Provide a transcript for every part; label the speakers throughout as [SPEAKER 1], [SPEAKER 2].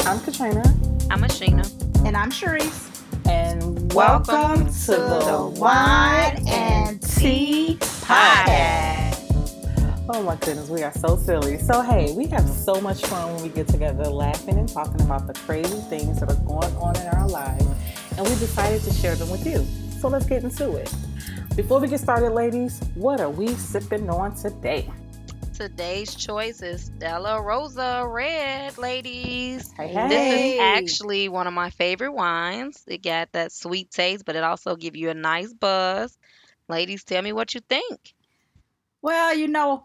[SPEAKER 1] I'm Katrina.
[SPEAKER 2] I'm Ashenia.
[SPEAKER 3] And I'm Shereese.
[SPEAKER 1] And welcome, welcome to, to, the Wine and Tea Podcast. Oh my goodness, we are so silly. So, hey, we have so much fun when we get together laughing and talking about the crazy things that are going on in our lives. And we decided to share them with you. So, let's get into it. Before we get started, ladies, what are we sipping on today?
[SPEAKER 2] Today's choice is Stella Rosa Red, ladies.
[SPEAKER 1] Hey, hey.
[SPEAKER 2] This is actually one of my favorite wines. It got that sweet taste, but it also give you a nice buzz. Ladies, tell me what you think.
[SPEAKER 3] Well, you know,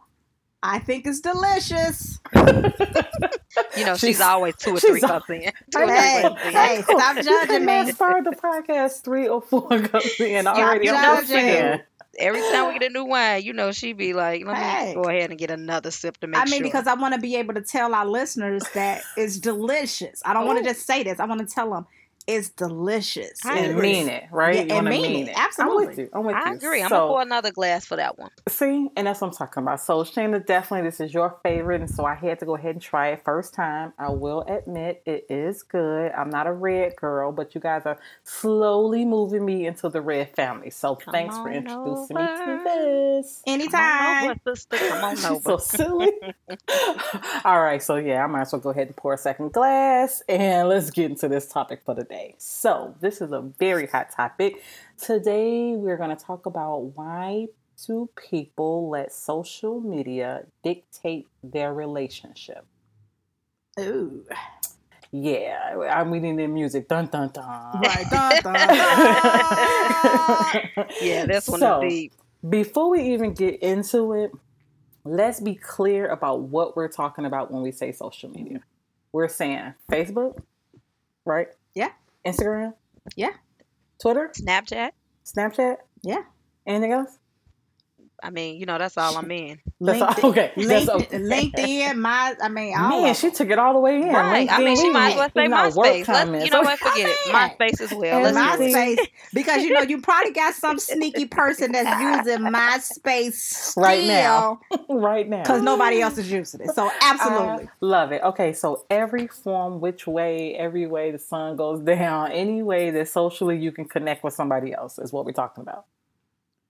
[SPEAKER 3] I think it's delicious.
[SPEAKER 2] you know, she's, she's, always two or three cups in.
[SPEAKER 3] Hey, hey, stop judging me.
[SPEAKER 1] Start the podcast three or four cups in already. I'm
[SPEAKER 2] judging. Every time we get a new wine, you know, she be like, "Let hey. me go ahead and get another sip to make sure.
[SPEAKER 3] I mean,
[SPEAKER 2] sure.
[SPEAKER 3] because I want to be able to tell our listeners that it's delicious. I don't want to just say this. I want to tell them is delicious.
[SPEAKER 1] I and mean it, right?
[SPEAKER 3] Yeah, and mean, mean it. it. Absolutely.
[SPEAKER 1] I'm with you. I'm with
[SPEAKER 2] I
[SPEAKER 1] you.
[SPEAKER 2] agree. I'm gonna pour another glass for that one.
[SPEAKER 1] See, and that's what I'm talking about. So Shayna, definitely this is your favorite, and so I had to go ahead and try it first time. I will admit it is good. I'm not a red girl, but you guys are slowly moving me into the red family. So Come thanks for introducing over. me to this.
[SPEAKER 3] Anytime.
[SPEAKER 2] Come on over, sister. Come on over.
[SPEAKER 1] so silly. All right, so yeah, I might as well go ahead and pour a second glass, and let's get into this topic for the today. So, this is a very hot topic. Today, we're going to talk about why do people let social media dictate their relationship?
[SPEAKER 3] Ooh.
[SPEAKER 1] Yeah, I'm reading the music. Dun dun dun.
[SPEAKER 3] Right, dun dun. dun.
[SPEAKER 2] yeah, this one so, is deep.
[SPEAKER 1] Before we even get into it, let's be clear about what we're talking about when we say social media. We're saying Facebook, right?
[SPEAKER 3] Yeah.
[SPEAKER 1] Instagram?
[SPEAKER 3] Yeah.
[SPEAKER 1] Twitter?
[SPEAKER 2] Snapchat?
[SPEAKER 1] Snapchat?
[SPEAKER 3] Yeah.
[SPEAKER 1] Anything else?
[SPEAKER 2] I mean, you know, that's all I'm in.
[SPEAKER 1] That's LinkedIn, all, okay.
[SPEAKER 3] That's okay. LinkedIn, my, I mean,
[SPEAKER 1] man, she took it all the way in.
[SPEAKER 2] Right.
[SPEAKER 1] LinkedIn,
[SPEAKER 2] I mean, she might as well say MySpace. Let's, you know what? Forget it. MySpace as well.
[SPEAKER 3] And MySpace, because you know, you probably got some sneaky person that's using MySpace still,
[SPEAKER 1] right now, right now,
[SPEAKER 3] because nobody else is using it. So absolutely,
[SPEAKER 1] love it. Okay, so every form, which way, every way the sun goes down, any way that socially you can connect with somebody else is what we're talking about.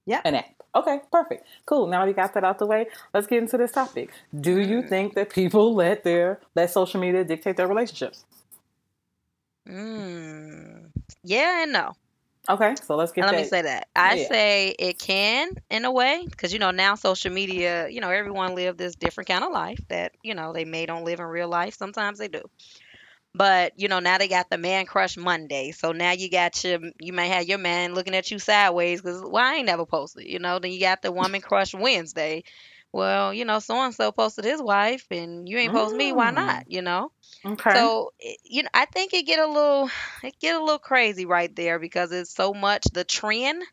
[SPEAKER 3] Yep.
[SPEAKER 1] An app. Okay, perfect. Cool. Now we got that out the way. Let's get into this topic. Do you mm. think that people let their let social media dictate their relationships?
[SPEAKER 2] Mm. Yeah and no.
[SPEAKER 1] Okay, so let's get.
[SPEAKER 2] let
[SPEAKER 1] that.
[SPEAKER 2] me say that. I yeah. say it can in a way because you know now social media, you know everyone live this different kind of life that you know they may don't live in real life. Sometimes they do. But you know now they got the man crush Monday, so now you got your you may have your man looking at you sideways because well I ain't never posted, you know. Then you got the woman crush Wednesday. Well, you know, so and so posted his wife, and you ain't post me. Why
[SPEAKER 1] Mm.
[SPEAKER 2] not? You know.
[SPEAKER 1] Okay.
[SPEAKER 2] So you know, I think it get a little it get a little crazy right there because it's so much the trend,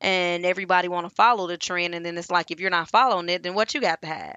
[SPEAKER 2] and everybody want to follow the trend, and then it's like if you're not following it, then what you got to have?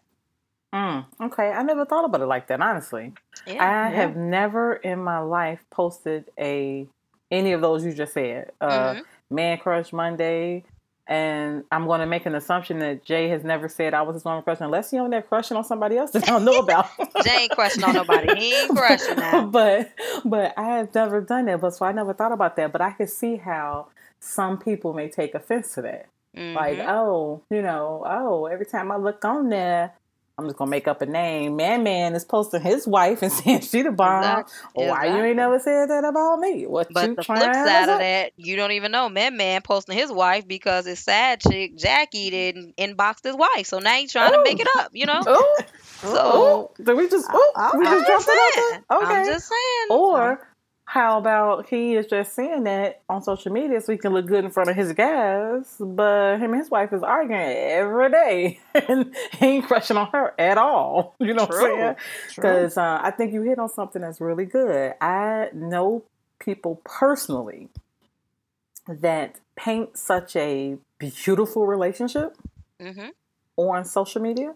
[SPEAKER 1] Mm, okay, I never thought about it like that. Honestly, I
[SPEAKER 2] Yeah.
[SPEAKER 1] have never in my life posted a any of those you just said. Uh,
[SPEAKER 2] hmm
[SPEAKER 1] Man Crush Monday, and I'm going to make an assumption that Jay has never said I was his woman crush unless he on there crushing on somebody else that I don't know about.
[SPEAKER 2] Jay ain't crushing on nobody. He ain't crushing now.
[SPEAKER 1] but but I have never done that. But so I never thought about that. But I could see how some people may take offense to that. Like,
[SPEAKER 2] hmm
[SPEAKER 1] oh, you know, oh, every time I look on there, I'm just gonna make up a name. Man Man is posting his wife and saying she the bomb.
[SPEAKER 2] Exactly.
[SPEAKER 1] Why you ain't never said that about me? What
[SPEAKER 2] But
[SPEAKER 1] you
[SPEAKER 2] the
[SPEAKER 1] trying
[SPEAKER 2] flip
[SPEAKER 1] to
[SPEAKER 2] side of that, you don't even know. Man, man posting his wife because his side chick Jackie didn't inboxed his wife, so now he's trying to make it up. You know.
[SPEAKER 1] oh,
[SPEAKER 2] So
[SPEAKER 1] oh! Did we just? Oh,
[SPEAKER 3] Oh,
[SPEAKER 1] we
[SPEAKER 2] I'm
[SPEAKER 1] just dropped it
[SPEAKER 2] saying.
[SPEAKER 1] out there.
[SPEAKER 2] I'm
[SPEAKER 1] Okay.
[SPEAKER 2] just saying.
[SPEAKER 1] Or how about he is just saying that on social media so he can look good in front of his guys, but him and his wife is arguing every day and he ain't crushing on her at all. You know what I'm saying? Because uh, I think you hit on something that's really good. I know people personally that paint such a beautiful relationship
[SPEAKER 2] hmm
[SPEAKER 1] on social media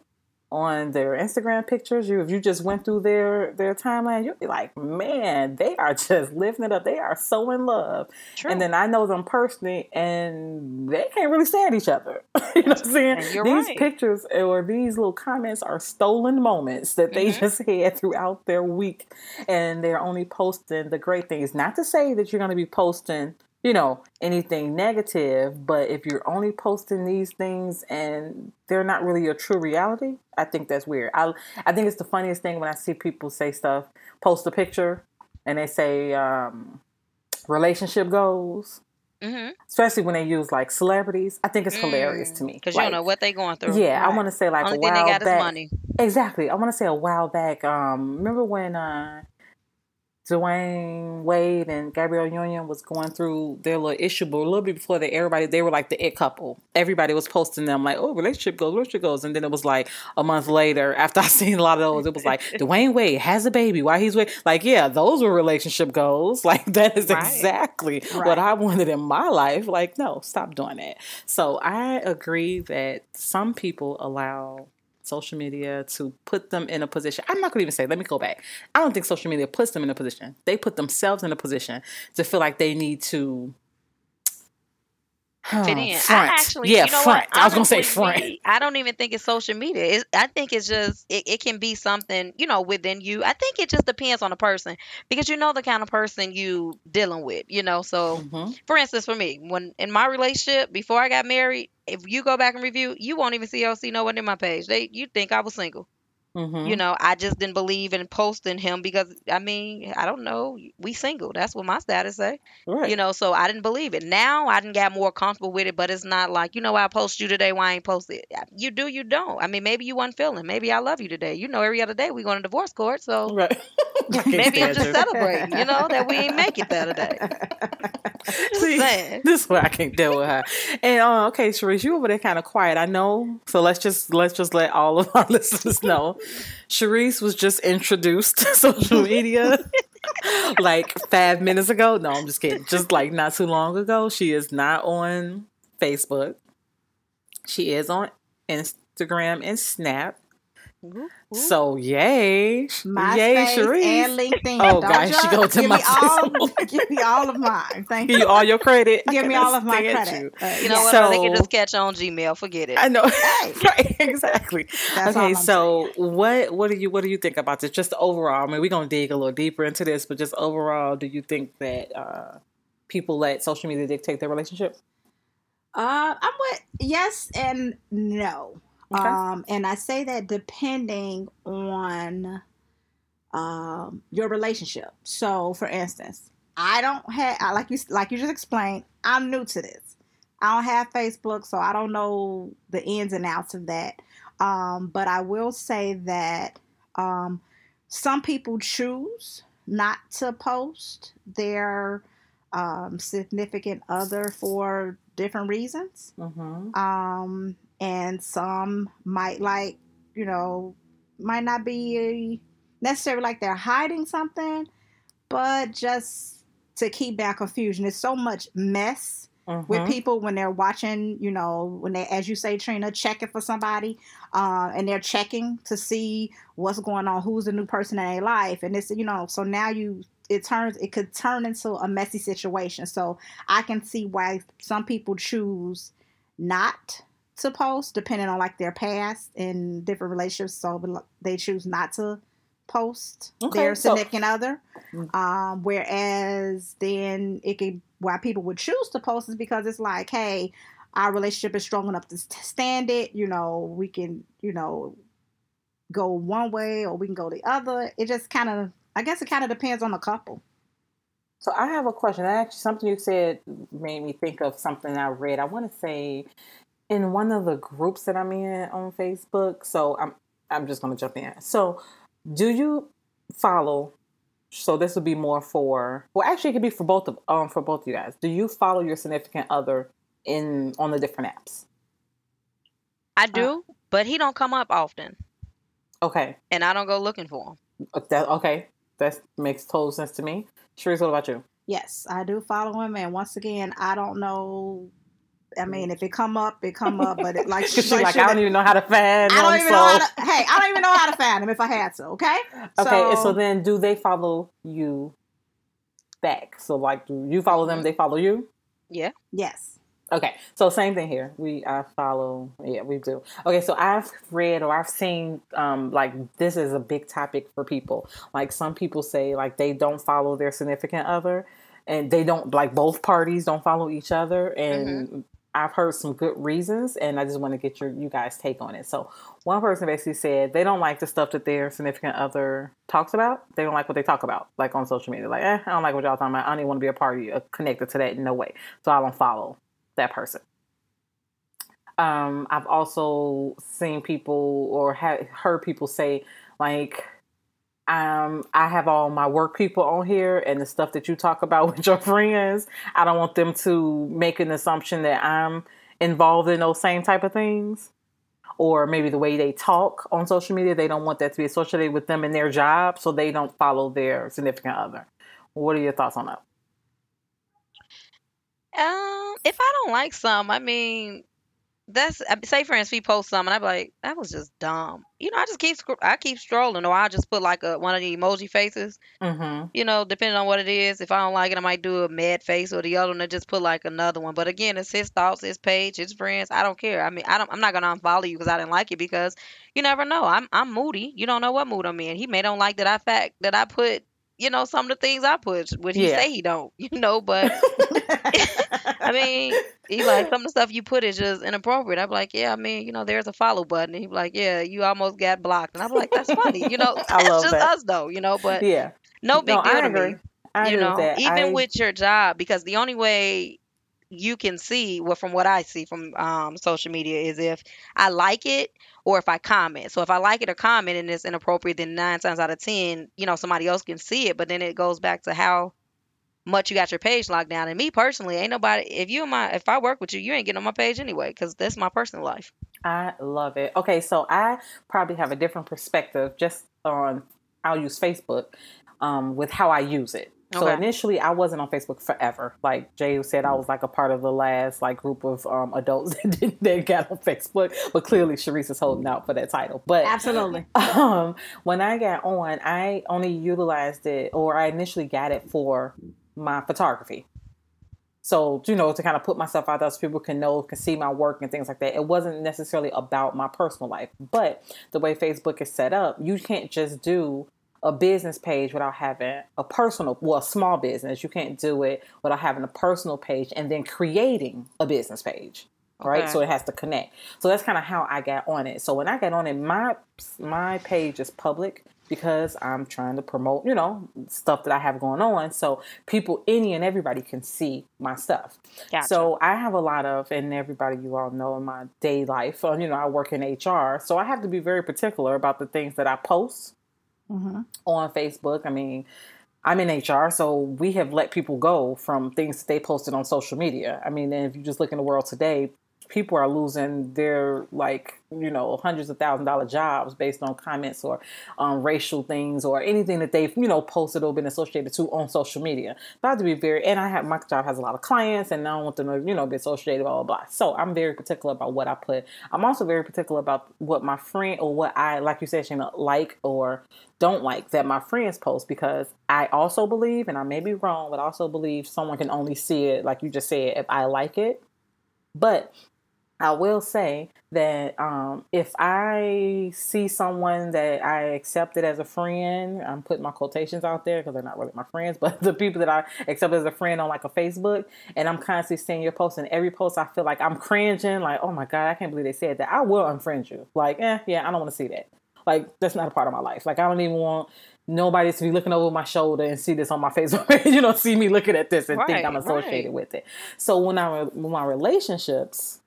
[SPEAKER 1] on their Instagram pictures, you if you just went through their their timeline, you'd be like, man, they are just living it up. They are so in love.
[SPEAKER 2] True.
[SPEAKER 1] And then I know them personally, and they can't really stand each other. you know what I'm saying?
[SPEAKER 2] You're
[SPEAKER 1] these
[SPEAKER 2] right.
[SPEAKER 1] pictures or these little comments are stolen moments that they
[SPEAKER 2] Mhm.
[SPEAKER 1] just had throughout their week, and they're only posting the great things. Not to say that you're going to be posting you know anything negative but if you're only posting these things and they're not really your true reality i think that's weird i i think it's the funniest thing when i see people say stuff post a picture and they say um relationship goals
[SPEAKER 2] hmm
[SPEAKER 1] especially when they use like celebrities i think it's hilarious to me
[SPEAKER 2] Because Mm. you don't know what they're going through.
[SPEAKER 1] yeah i want to say like
[SPEAKER 2] Only
[SPEAKER 1] a while back. Exactly. I want to say a while back. Um, remember when uh, Dwyane Wade and Gabrielle Union was going through their little issue, but a little bit before that, everybody they were like the it couple. Everybody was posting them like, "Oh, relationship goes, relationship goes," and then it was like a month later, after I seen a lot of those, it was like Dwyane Wade has a baby. Why he's with? Like, yeah, those were relationship goals. Like that is
[SPEAKER 2] Right.
[SPEAKER 1] exactly
[SPEAKER 3] Right.
[SPEAKER 1] what I wanted in my life. Like, no, stop doing that. So I agree that some people allow social media to put them in a position. I'm not going to even say, let me go back. I don't think social media puts them in a position. They put themselves in a position to feel like they need to
[SPEAKER 2] Fit in.
[SPEAKER 1] front.
[SPEAKER 2] I actually,
[SPEAKER 1] yeah,
[SPEAKER 2] you know
[SPEAKER 1] front.
[SPEAKER 2] What?
[SPEAKER 1] I was going to say front.
[SPEAKER 2] me, I don't even think it's social media. It's, I think it's just it, it can be something you know within you. I think it just depends on the person because you know the kind of person you dealing with. You know, so
[SPEAKER 1] Mhm.
[SPEAKER 2] for instance, for me, when in my relationship before I got married, if you go back and review, you won't even see or see no one in my page. They you think I was single.
[SPEAKER 1] Mhm.
[SPEAKER 2] You know, I just didn't believe in posting him because I mean, I don't know, we single. That's what my status say.
[SPEAKER 1] right.
[SPEAKER 2] You know, so I didn't believe it. Now I didn't get more comfortable with it, but it's not like, you know, I post you today, why I ain't post it. You do, you don't. I mean, maybe you wasn't feeling. Maybe I love you today. You know, every other day we going to divorce court, so
[SPEAKER 1] Right.
[SPEAKER 2] Maybe I'm just celebrating, you know, that we ain't make it the other day.
[SPEAKER 1] See, this is why I can't deal with her. And uh, okay, Shereese, you over there kind of quiet. I know. So let's just let's just let all of our listeners know. Shereese was just introduced to social media like five minutes ago. No, I'm just kidding. Just like not too long ago. She is not on Facebook. She is on Instagram and Snap.
[SPEAKER 2] Ooh, ooh.
[SPEAKER 1] So yay, yay,
[SPEAKER 3] MySpace
[SPEAKER 1] Shereese.
[SPEAKER 3] and LinkedIn.
[SPEAKER 1] Oh,
[SPEAKER 3] Don't
[SPEAKER 1] gosh, she
[SPEAKER 3] judge.
[SPEAKER 1] go to
[SPEAKER 3] give me all, give me all of mine. Thank you.
[SPEAKER 1] Give
[SPEAKER 3] you.
[SPEAKER 1] you all your credit.
[SPEAKER 3] Give me all of my credit.
[SPEAKER 1] you.
[SPEAKER 3] Uh,
[SPEAKER 2] You know
[SPEAKER 3] yeah,
[SPEAKER 2] what? they can just catch on Gmail. Forget it.
[SPEAKER 1] I know.
[SPEAKER 3] Hey.
[SPEAKER 1] right, exactly.
[SPEAKER 3] That's
[SPEAKER 1] okay,
[SPEAKER 3] I'm
[SPEAKER 1] so what what do you what do you think about this? Just overall, I mean, we're gonna dig a little deeper into this, but just overall, do you think that uh, people let social media dictate their relationship?
[SPEAKER 3] Uh, I'm with yes and no.
[SPEAKER 1] Okay.
[SPEAKER 3] Um, and I say that depending on um your relationship. So, for instance, I don't have I- like you like you just explained. I'm new to this. I don't have Facebook, so I don't know the ins and outs of that. Um, but I will say that um, some people choose not to post their um, significant other for different reasons.
[SPEAKER 1] Mm-hmm.
[SPEAKER 3] And some might like, you know, might not be necessarily like they're hiding something, but just to keep down confusion. There's so much mess
[SPEAKER 1] Mm-hmm.
[SPEAKER 3] with people when they're watching, you know, when they, as you say, Trina, checking for somebody, uh, and they're checking to see what's going on, who's the new person in their life, and it's, you know, so now you, it turns, it could turn into a messy situation. So I can see why some people choose not to post, depending on like their past and different relationships. So they choose not to post
[SPEAKER 1] Okay,
[SPEAKER 3] their
[SPEAKER 1] so-
[SPEAKER 3] significant other.
[SPEAKER 1] Mm.
[SPEAKER 3] Um, whereas then it could why people would choose to post is because it's like, hey, our relationship is strong enough to stand it. You know, we can, you know, go one way or we can go the other. It just kind of, I guess, it kind of depends on the couple.
[SPEAKER 1] So I have a question. Actually, something you said made me think of something I read. I want to say in one of the groups that I'm in on Facebook. So I'm I'm just going to jump in. So do you follow? So this would be more for. Well, actually, it could be for both of um for both of you guys. Do you follow your significant other in on the different apps?
[SPEAKER 2] I do, but he don't come up often,
[SPEAKER 1] Okay,
[SPEAKER 2] and I don't go looking for him.
[SPEAKER 1] Uh, that okay. That makes total sense to me. Shereese, what about you?
[SPEAKER 3] Yes, I do follow him, and once again, I don't know I mean, if it come up, it come up. But it, like,
[SPEAKER 1] She's like, I don't even know how to find
[SPEAKER 3] I don't even
[SPEAKER 1] so.
[SPEAKER 3] know how to. Hey, I don't even know how to find them if I had to. Okay.
[SPEAKER 1] Okay, and so then do they follow you back? So like, do you follow them? They follow you?
[SPEAKER 2] Yeah.
[SPEAKER 3] yes.
[SPEAKER 1] Okay, so same thing here. We I follow. Yeah, we do. Okay, so I've read or I've seen um like this is a big topic for people. Like some people say like they don't follow their significant other, and they don't like both parties don't follow each other, and I've heard some good reasons, and I just want to get your you guys take on it. So one person basically said they don't like the stuff that their significant other talks about. They don't like what they talk about, like on social media. Like, eh, I don't like what y'all talking about. I don't even want to be a party uh, connected to that in no way. So I don't follow that person. Um, I've also seen people or heard people say like, um, I have all my work people on here, and the stuff that you talk about with your friends, I don't want them to make an assumption that I'm involved in those same type of things. Or maybe the way they talk on social media, they don't want that to be associated with them in their job, so they don't follow their significant other. What are your thoughts on that?
[SPEAKER 2] Um, if I don't like some, I mean, that's I- say for instance, we post something, I'm like, that was just dumb. You know, I just keep I keep strolling, or I just put like a one of the emoji faces.
[SPEAKER 1] Mm-hmm.
[SPEAKER 2] You know, depending on what it is. If I don't like it, I might do a mad face, or the other one, I just put like another one. But again, it's his thoughts, his page, his friends. I don't care. I mean, I don't. I'm not gonna unfollow you because I didn't like it because you never know. I'm I'm moody. You don't know what mood I'm in. He may don't like that I fact that I put. You know, some of the things I put, which he
[SPEAKER 1] Yeah.
[SPEAKER 2] say he don't. You know, but I mean, he like some of the stuff you put is just inappropriate. I'm like, yeah, I mean, you know, there's a follow button. And he like, yeah, you almost got blocked. And I'm like, that's funny. You know,
[SPEAKER 1] I love
[SPEAKER 2] just
[SPEAKER 1] that.
[SPEAKER 2] us though, you know, but
[SPEAKER 1] Yeah.
[SPEAKER 2] no big
[SPEAKER 1] no,
[SPEAKER 2] deal
[SPEAKER 1] I
[SPEAKER 2] to
[SPEAKER 1] agree.
[SPEAKER 2] me.
[SPEAKER 1] I
[SPEAKER 2] you know,
[SPEAKER 1] that.
[SPEAKER 2] even
[SPEAKER 1] I-
[SPEAKER 2] with your job, because the only way you can see, well, from what I see from um, social media, is if I like it or if I comment. So if I like it or comment and it's inappropriate, then nine times out of ten, you know, somebody else can see it. But then it goes back to how much you got your page locked down. And me personally, ain't nobody. If you and my, if I work with you, you ain't getting on my page anyway, because that's my personal life.
[SPEAKER 1] I love it. Okay, so I probably have a different perspective just on I'll use Facebook um, with how I use it. So
[SPEAKER 2] Okay.
[SPEAKER 1] initially, I wasn't on Facebook forever. Like Jay said, I was like a part of the last like group of um, adults that, that got on Facebook. But clearly, Shereese is holding out for that title. But
[SPEAKER 3] Absolutely.
[SPEAKER 1] um, when I got on, I only utilized it, or I initially got it for my photography. So, you know, to kind of put myself out there so people can know, can see my work and things like that. It wasn't necessarily about my personal life. But the way Facebook is set up, you can't just do a business page without having a personal, well, a small business. You can't do it without having a personal page and then creating a business page. Right,
[SPEAKER 2] Okay.
[SPEAKER 1] so it has to connect. So that's kind of how I got on it. So when I got on it, my my page is public because I'm trying to promote, you know, stuff that I have going on. So people, any and everybody can see my stuff.
[SPEAKER 2] Gotcha.
[SPEAKER 1] So I have a lot of, and everybody you all know in my day life, uh, you know, I work in HR. So I have to be very particular about the things that I post
[SPEAKER 3] hmm
[SPEAKER 1] on Facebook. I mean, I'm in HR, so we have let people go from things that they posted on social media. I mean, if you just look in the world today, people are losing their like you know hundreds of thousand dollar jobs based on comments or um, racial things or anything that they've you know posted or been associated to on social media. I have to be very and I have my job has a lot of clients and I don't want them to you know be associated blah blah blah. So I'm very particular about what I put. I'm also very particular about what my friend or what I like you said Shana like or don't like that my friends post because I also believe and I may be wrong but I also believe someone can only see it like you just said if I like it. But I will say that um, if I see someone that I accepted as a friend, I'm putting my quotations out there because they're not really my friends, but the people that I accept as a friend on like a Facebook, and I'm constantly seeing your post, and every post I feel like I'm cringing, like, oh my God, I can't believe they said that. I will unfriend you. Like, eh, yeah, I don't want to see that. Like, that's not a part of my life. Like, I don't even want nobody to be looking over my shoulder and see this on my Facebook page, you know, see me looking at this and think I'm associated
[SPEAKER 2] right.
[SPEAKER 1] with it. So when I with my relationships,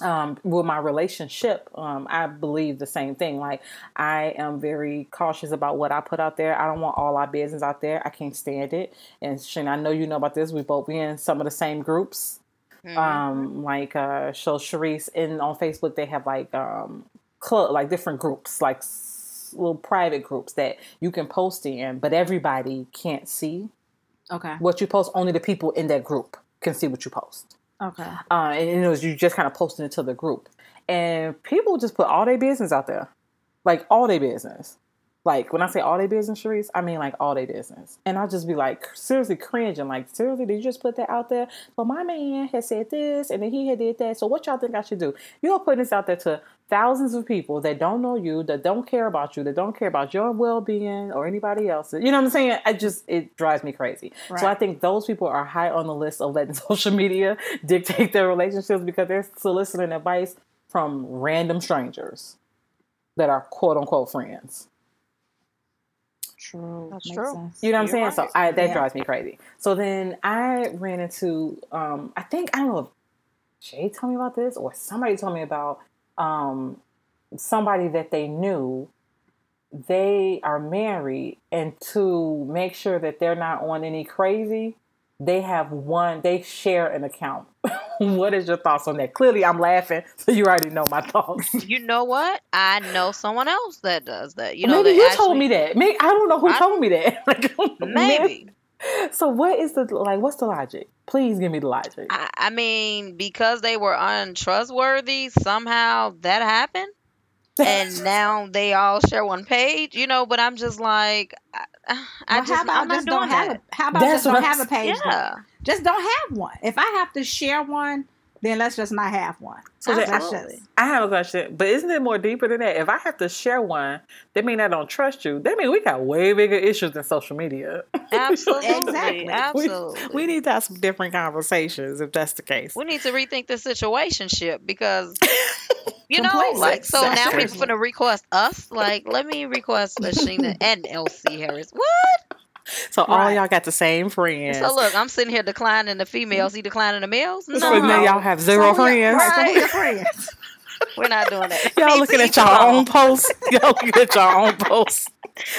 [SPEAKER 1] um, with my relationship, um, I believe the same thing. Like I am very cautious about what I put out there. I don't want all our business out there. I can't stand it. And Shane, I know you know about this. We both be in some of the same groups.
[SPEAKER 2] Mhm.
[SPEAKER 1] Um, like uh, so Shereese in on Facebook, they have like um club, like different groups, like s- little private groups that you can post in, but everybody can't see
[SPEAKER 3] Okay.
[SPEAKER 1] what you post. Only the people in that group can see what you post.
[SPEAKER 3] Okay.
[SPEAKER 1] uh, and it was you just kind of posting it to the group, and people just put all their business out there, like all their business. Like when I say all their business, Shereese, I mean like all their business, and I'll just be like seriously cringing, like seriously, did you just put that out there? But my man had said this, and then he had did that. So what y'all think I should do? You're putting this out there to thousands of people that don't know you, that don't care about you, that don't care about your well being or anybody else's. You know what I'm saying? I just it drives me crazy. So I think those people are high on the list of letting social media dictate their relationships because they're soliciting advice from random strangers that are quote unquote friends.
[SPEAKER 3] True.
[SPEAKER 2] That's
[SPEAKER 3] Makes
[SPEAKER 2] true.
[SPEAKER 3] sense.
[SPEAKER 1] You know what I'm
[SPEAKER 2] You're
[SPEAKER 1] saying? So. I, that
[SPEAKER 3] Yeah.
[SPEAKER 1] drives me crazy. So then I ran into, um, I think I don't know if Jay told me about this or somebody told me about um, somebody that they knew. They are married, and to make sure that they're not on any crazy, they have one. They share an account. what is your thoughts on that? Clearly, I'm laughing, so you already know my thoughts.
[SPEAKER 2] You know what? I know someone else that does that. You know,
[SPEAKER 1] maybe you told me that. Maybe I don't know who
[SPEAKER 2] I-
[SPEAKER 1] told me that. Like,
[SPEAKER 2] Maybe.
[SPEAKER 1] So what is the like? What's the logic? Please give me the logic.
[SPEAKER 2] I, I mean, because they were untrustworthy, somehow that happened. and now they all share one page, you know. But I'm just like, I, I
[SPEAKER 3] Well,
[SPEAKER 2] just,
[SPEAKER 3] how about
[SPEAKER 2] I'm not
[SPEAKER 3] just
[SPEAKER 2] doing
[SPEAKER 3] don't have a, how about
[SPEAKER 1] That's
[SPEAKER 3] just don't have a page?
[SPEAKER 2] Yeah,
[SPEAKER 3] Just don't have one. If I have to share one, then let's just not have one.
[SPEAKER 1] So that-
[SPEAKER 3] just-
[SPEAKER 1] I have a question, but isn't it more deeper than that? If I have to share one, that mean I don't trust you. That mean we got way bigger issues than social media.
[SPEAKER 2] absolutely,
[SPEAKER 3] Exactly.
[SPEAKER 2] absolutely.
[SPEAKER 1] We, we need to have some different conversations if that's the case.
[SPEAKER 2] We need to rethink the situationship because you know, like so now
[SPEAKER 1] Exactly.
[SPEAKER 2] people gonna request us. Like, let me request Lashina and LC Harris. What?
[SPEAKER 1] So all y'all got the same friends.
[SPEAKER 2] So look, I'm sitting here declining the females. He declining the males. No,
[SPEAKER 1] So now y'all have zero
[SPEAKER 3] So who your-
[SPEAKER 1] friends.
[SPEAKER 3] Right, so friends?
[SPEAKER 2] we're not doing that.
[SPEAKER 1] Y'all looking at
[SPEAKER 2] you
[SPEAKER 1] y'all own posts. Y'all looking at y'all own posts.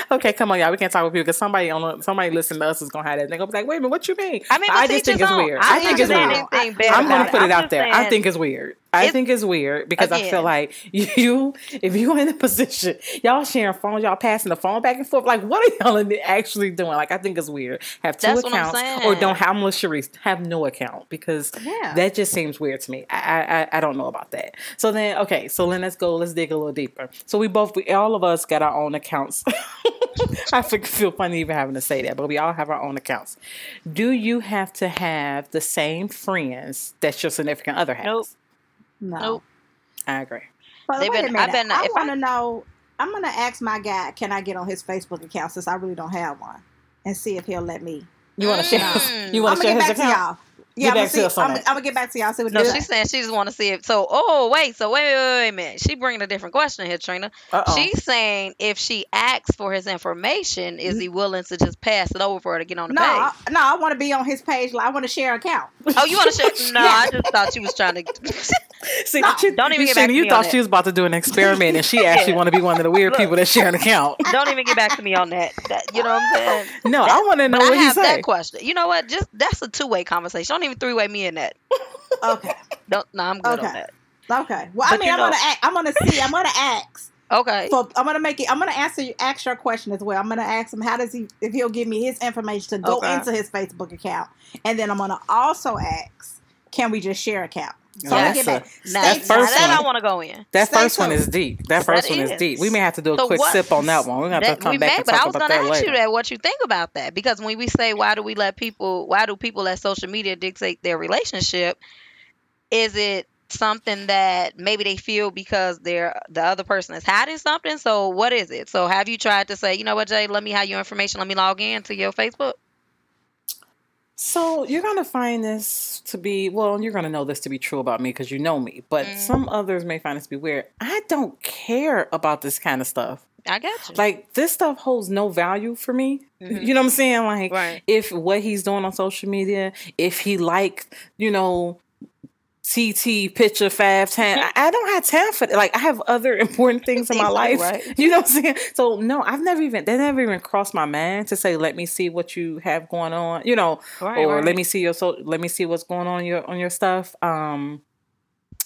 [SPEAKER 1] Okay, come on, y'all. We can't talk with people because somebody on somebody listening to us is gonna have that. They're gonna be like, "Wait a minute, what you mean?"
[SPEAKER 2] I mean,
[SPEAKER 1] I just think it's
[SPEAKER 2] own.
[SPEAKER 1] weird.
[SPEAKER 2] I'm
[SPEAKER 1] I think it's weird.
[SPEAKER 2] anything
[SPEAKER 1] I'm gonna
[SPEAKER 2] about
[SPEAKER 1] put
[SPEAKER 2] it.
[SPEAKER 1] it
[SPEAKER 2] I'm
[SPEAKER 1] out there.
[SPEAKER 2] just
[SPEAKER 1] I think it's weird. I think it's weird because I feel like you, if you're in a position, y'all sharing phones, y'all passing the phone back and forth. Like, what are y'all actually doing? Like, I think it's weird. Have two
[SPEAKER 2] That's
[SPEAKER 1] accounts, or don't have. With Shereese. Have no account because
[SPEAKER 3] Yeah.
[SPEAKER 1] that just seems weird to me. I, I I- don't know about that. So then, okay, so then let's go. Let's dig a little deeper. So we both, we, all of us, got our own accounts. I feel- feel funny even having to say that, but we all have our own accounts. Do you have to have the same friends that your significant other has?
[SPEAKER 2] Nope.
[SPEAKER 3] No.
[SPEAKER 2] Nope.
[SPEAKER 1] I agree.
[SPEAKER 3] But
[SPEAKER 2] They've
[SPEAKER 3] wait
[SPEAKER 2] been-
[SPEAKER 3] a minute.
[SPEAKER 2] I've been,
[SPEAKER 3] I want to know. I'm gonna ask my guy, can I get on his Facebook account since I really don't have one, and see if he'll let me.
[SPEAKER 1] You want to share?
[SPEAKER 2] Mm.
[SPEAKER 1] You want to share his
[SPEAKER 3] back to
[SPEAKER 1] account?
[SPEAKER 3] Y'all.
[SPEAKER 1] Get
[SPEAKER 3] Yeah, I'm
[SPEAKER 1] back
[SPEAKER 3] gonna,
[SPEAKER 1] to
[SPEAKER 3] see,
[SPEAKER 1] us on
[SPEAKER 3] I'm, I'm gonna get back to y'all. See what
[SPEAKER 2] No, she's saying she just want to see it. So, oh wait, so wait, wait, wait, wait a minute. She bringing a different question here, Trina.
[SPEAKER 1] Uh-oh.
[SPEAKER 2] She's saying if she asks for his information, is mm-hmm. he willing to just pass it over for her to get on the
[SPEAKER 3] No, I,
[SPEAKER 2] page?
[SPEAKER 3] no, I want to be on his page. Like, I want to share an account.
[SPEAKER 2] Oh, you want to share? No, I just thought she was trying to.
[SPEAKER 1] See,
[SPEAKER 3] No,
[SPEAKER 1] she-
[SPEAKER 2] don't even
[SPEAKER 1] you
[SPEAKER 2] get back
[SPEAKER 1] see,
[SPEAKER 2] to
[SPEAKER 1] You thought she was about to do an experiment, and she actually want to be one of the weird people that share an account.
[SPEAKER 2] Don't even get back to me on that. That- you know what I'm saying?
[SPEAKER 1] No, I want to know
[SPEAKER 2] But I
[SPEAKER 1] what he
[SPEAKER 2] have
[SPEAKER 1] say.
[SPEAKER 2] that question. You know what? Just that's a two way conversation. Don't even three way me in that.
[SPEAKER 3] Okay,
[SPEAKER 2] Don't. No, I'm good
[SPEAKER 3] Okay.
[SPEAKER 2] on that.
[SPEAKER 3] okay. Well, I mean, I'm
[SPEAKER 2] know-
[SPEAKER 3] gonna, ask, I'm gonna see. I'm gonna ask.
[SPEAKER 2] Okay.
[SPEAKER 3] For, I'm gonna make it. I'm gonna answer you. Ask your question as well. I'm gonna ask him how does he if he'll give me his information to go
[SPEAKER 2] Okay.
[SPEAKER 3] into his Facebook account, and then I'm gonna also ask, can we just share account? So
[SPEAKER 1] Yeah,
[SPEAKER 3] I'm
[SPEAKER 1] that's
[SPEAKER 3] gonna
[SPEAKER 1] a-
[SPEAKER 3] get back.
[SPEAKER 2] Now,
[SPEAKER 1] That first
[SPEAKER 2] now that
[SPEAKER 1] one-
[SPEAKER 2] I want to go in.
[SPEAKER 1] That
[SPEAKER 3] Stay
[SPEAKER 1] first one is deep. That first one is
[SPEAKER 2] is.
[SPEAKER 1] deep. We may have to do a
[SPEAKER 2] So
[SPEAKER 1] quick
[SPEAKER 2] what-
[SPEAKER 1] sip on that one. We're gonna have to come
[SPEAKER 2] we
[SPEAKER 1] back
[SPEAKER 2] may,
[SPEAKER 1] and
[SPEAKER 2] but
[SPEAKER 1] talk
[SPEAKER 2] I was
[SPEAKER 1] about
[SPEAKER 2] gonna
[SPEAKER 1] that
[SPEAKER 2] ask
[SPEAKER 1] later.
[SPEAKER 2] you that. What you think about that? Because when we say why do we let people, why do people let social media dictate their relationship? Is it something that maybe they feel because they're the other person is hiding something? So what is it? So have you tried to say, you know what, Jay? Let me have your information. Let me log in to your Facebook.
[SPEAKER 1] So you're gonna find this to be well. You're gonna know this to be true about me because you know me. But
[SPEAKER 2] Mm.
[SPEAKER 1] some others may find this to be weird. I don't care about this kind of stuff.
[SPEAKER 2] I got you.
[SPEAKER 1] Like this stuff holds no value for me.
[SPEAKER 2] Mhm.
[SPEAKER 1] You know what I'm saying? Like
[SPEAKER 2] Right.
[SPEAKER 1] if what he's doing on social media, if he like, you know, TT picture five ten, I, I don't have time for that. Like I have other important things in my life.
[SPEAKER 2] right.
[SPEAKER 1] You know what I'm saying? So no, I've never even that never even crossed my mind to say, let me see what you have going on. You know,
[SPEAKER 2] Right,
[SPEAKER 1] or
[SPEAKER 2] right.
[SPEAKER 1] let me see your so let me see what's going on your on your stuff. Um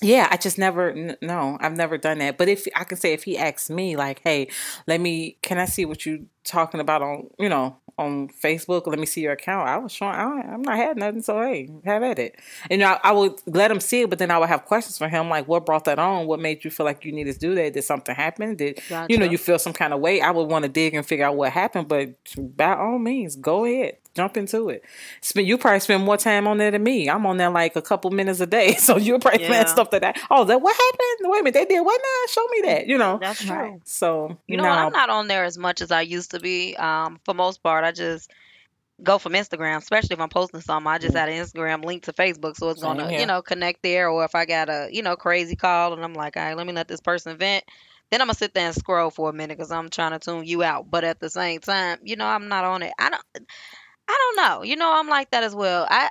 [SPEAKER 1] yeah, I just never n- no, I've never done that. But if I can say if he asks me like, "Hey, let me can I see what you talking about on, you know, on Facebook. Let me see your account. I was showing. I, I'm not had nothing, so hey, have at it. And I, I would let him see it, but then I would have questions for him, like, what brought that on? What made you feel like you needed to do that? Did something happen? Did you know you feel some kind of way? I would want to dig and figure out what happened, but by all means, go ahead. Jump into it. Spend you probably spend more time on there than me. I'm on there like a couple minutes a day, so you're probably
[SPEAKER 2] Yeah.
[SPEAKER 1] stuff that. I, oh, that what happened? Wait a minute, they did what now? Show me that. You know.
[SPEAKER 2] That's true.
[SPEAKER 3] Right.
[SPEAKER 1] So
[SPEAKER 2] You know,
[SPEAKER 1] no.
[SPEAKER 2] I'm not on there as much as I used to be. Um, for most part, I just go from Instagram, especially if I'm posting something. I just
[SPEAKER 1] Mm.
[SPEAKER 2] add an Instagram link to Facebook, so it's gonna, you know, connect there. Or if I got a, you know, crazy call and I'm like, all right, let me let this person vent. Then I'm gonna sit there and scroll for a minute because I'm trying to tune you out. But at the same time, you know, I'm not on it. I don't. I don't know. You know, I'm like that as well. I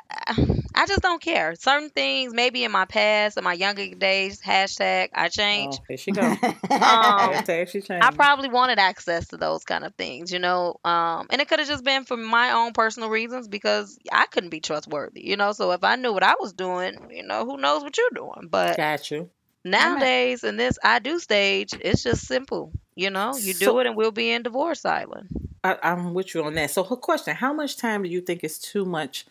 [SPEAKER 2] I just don't care. Certain things, maybe in my past, in my younger days, hashtag I change.
[SPEAKER 1] Oh, here she go.
[SPEAKER 2] Um,
[SPEAKER 1] Hashtag she changed.
[SPEAKER 2] I probably wanted access to those kind of things, you know. Um, and it could have just been for my own personal reasons because I couldn't be trustworthy, you know. So if I knew what I was doing, you know, who knows what you're doing. But
[SPEAKER 1] got you.
[SPEAKER 2] nowadays, in this I do stage, it's just simple, you know. You do it, and we'll be in divorce island.
[SPEAKER 1] I, I'm with you on that. So, her question: How much time do you think is too much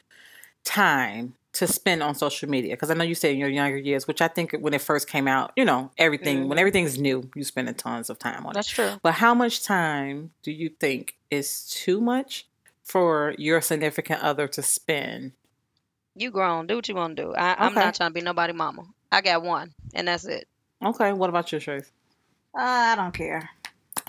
[SPEAKER 1] time to spend on social media? Because I know you said in your younger years, which I think when it first came out, you know, everything when
[SPEAKER 2] Mhm.
[SPEAKER 1] everything's new, you spend tons of time on it.
[SPEAKER 2] That's true.
[SPEAKER 1] But how much time do you think is too much for your significant other to spend?
[SPEAKER 2] You grown, do what you want to do. I, I'm
[SPEAKER 1] Okay.
[SPEAKER 2] not trying to be nobody mama. I got one, and that's it.
[SPEAKER 1] Okay, what about your choice?
[SPEAKER 3] Uh, I don't care.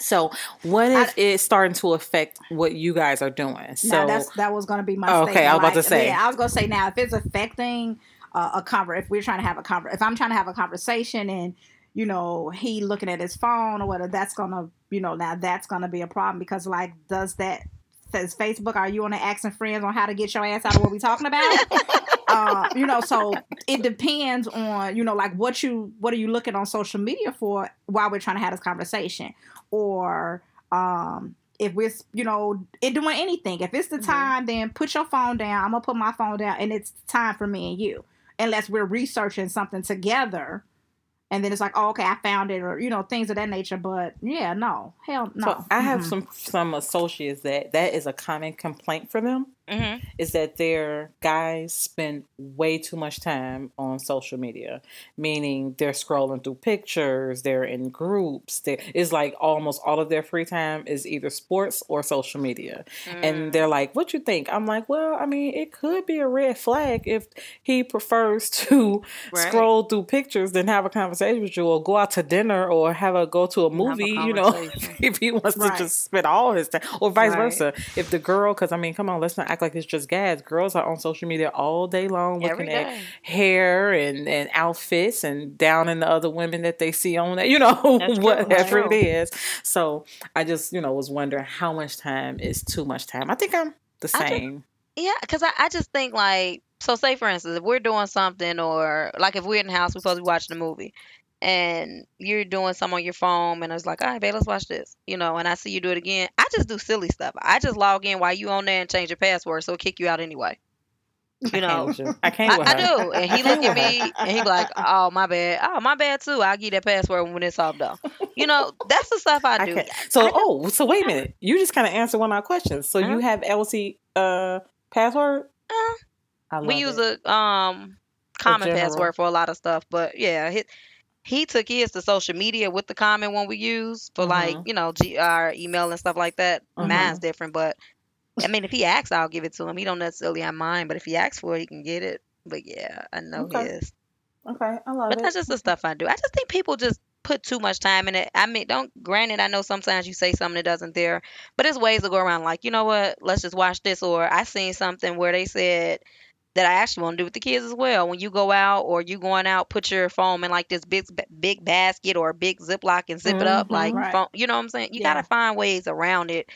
[SPEAKER 1] So, what if it's starting to affect what you guys are doing? So,
[SPEAKER 3] that's that was going to be my.
[SPEAKER 1] Oh, okay,
[SPEAKER 3] statement.
[SPEAKER 1] I was about to say.
[SPEAKER 3] Yeah, I was going to say now if it's affecting uh, a conver, if we're trying to have a conver, if I'm trying to have a conversation and you know he looking at his phone or whatever, that's gonna you know now that's gonna be a problem because like does that says Facebook? Are you on there asking friends on how to get your ass out of what we talking about? uh, you know, so it depends on you know like what you what are you looking on social media for while we're trying to have this conversation, or um if we're you know it doing anything. If it's the
[SPEAKER 2] Mhm.
[SPEAKER 3] time, then put your phone down. I'm gonna put my phone down, and it's time for me and you, unless we're researching something together. And then it's like, oh, okay, I found it, or you know, things of that nature. But yeah, no, hell no.
[SPEAKER 1] so I have
[SPEAKER 3] Mhm.
[SPEAKER 1] some some associates that that is a common complaint for them.
[SPEAKER 2] Mm-hmm.
[SPEAKER 1] is that their guys spend way too much time on social media, meaning they're scrolling through pictures, they're in groups. They, it's like almost all of their free time is either sports or social media.
[SPEAKER 2] Mm.
[SPEAKER 1] And they're like, What you think? I'm like, Well, I mean, it could be a red flag if he prefers to
[SPEAKER 2] Right.
[SPEAKER 1] scroll through pictures than have a conversation with you or go out to dinner or have a go to a
[SPEAKER 2] Have a
[SPEAKER 1] movie, you know, if he wants
[SPEAKER 3] Right.
[SPEAKER 1] to just spend all his time or vice
[SPEAKER 2] Right.
[SPEAKER 1] versa. If the girl, because I mean, come on, let's not act like it's just guys. Girls are on social media all day long
[SPEAKER 2] Every
[SPEAKER 1] looking at hair and, and outfits and down in the other women that they see on that, you know,
[SPEAKER 2] That's
[SPEAKER 1] whatever it is. So I just, you know, was wondering how much time is too much time. I think I'm the
[SPEAKER 2] I just-
[SPEAKER 1] same.
[SPEAKER 2] Yeah, because I, I just think like so. Say for instance, if we're doing something, or like if we're in the house, we're supposed to be watching a movie, and you're doing some on your phone, and it's like, all right, babe, let's watch this, you know. And I see you do it again. I just do silly stuff. I just log in while you on there and change your password, so it'll kick you out anyway. You
[SPEAKER 1] I
[SPEAKER 2] know,
[SPEAKER 1] you. I can't
[SPEAKER 2] I, I do, and he look at me, and he like, "Oh, my bad. Oh, my bad too. I'll give that password when it's all done." You know, that's the stuff I
[SPEAKER 1] I
[SPEAKER 2] do.
[SPEAKER 1] can't. So,
[SPEAKER 2] I
[SPEAKER 1] oh, so wait a minute. You just kind of answered one of my questions. So you
[SPEAKER 2] Uh-huh.
[SPEAKER 1] have LC uh password?
[SPEAKER 2] Uh,
[SPEAKER 1] I
[SPEAKER 2] we use
[SPEAKER 1] it.
[SPEAKER 2] a um common
[SPEAKER 1] general.
[SPEAKER 2] password for a lot of stuff but yeah he, he took his to social media with the common one we use for like
[SPEAKER 1] Mhm.
[SPEAKER 2] you know our email and stuff like that. Mine's different but i mean if he asks i'll give it to him. He don't necessarily have mine but if he asks for it he can get it. But yeah i know
[SPEAKER 1] Okay.
[SPEAKER 2] his.
[SPEAKER 1] Okay, I love
[SPEAKER 2] but
[SPEAKER 1] it.
[SPEAKER 2] that's just the stuff i do. I just think people just put too much time in it. I mean don't granted i know sometimes you say something that doesn't there but there's ways to go around like you know what? Let's just watch this or i seen something where they said that I actually want to do with the kids as well. When you go out or you going out, put your phone in like this big big basket or a big Ziploc and zip it up.
[SPEAKER 1] Mhm.
[SPEAKER 2] Like,
[SPEAKER 3] Right.
[SPEAKER 2] phone, you know what I'm saying? You
[SPEAKER 3] Yeah.
[SPEAKER 2] gotta find ways around it.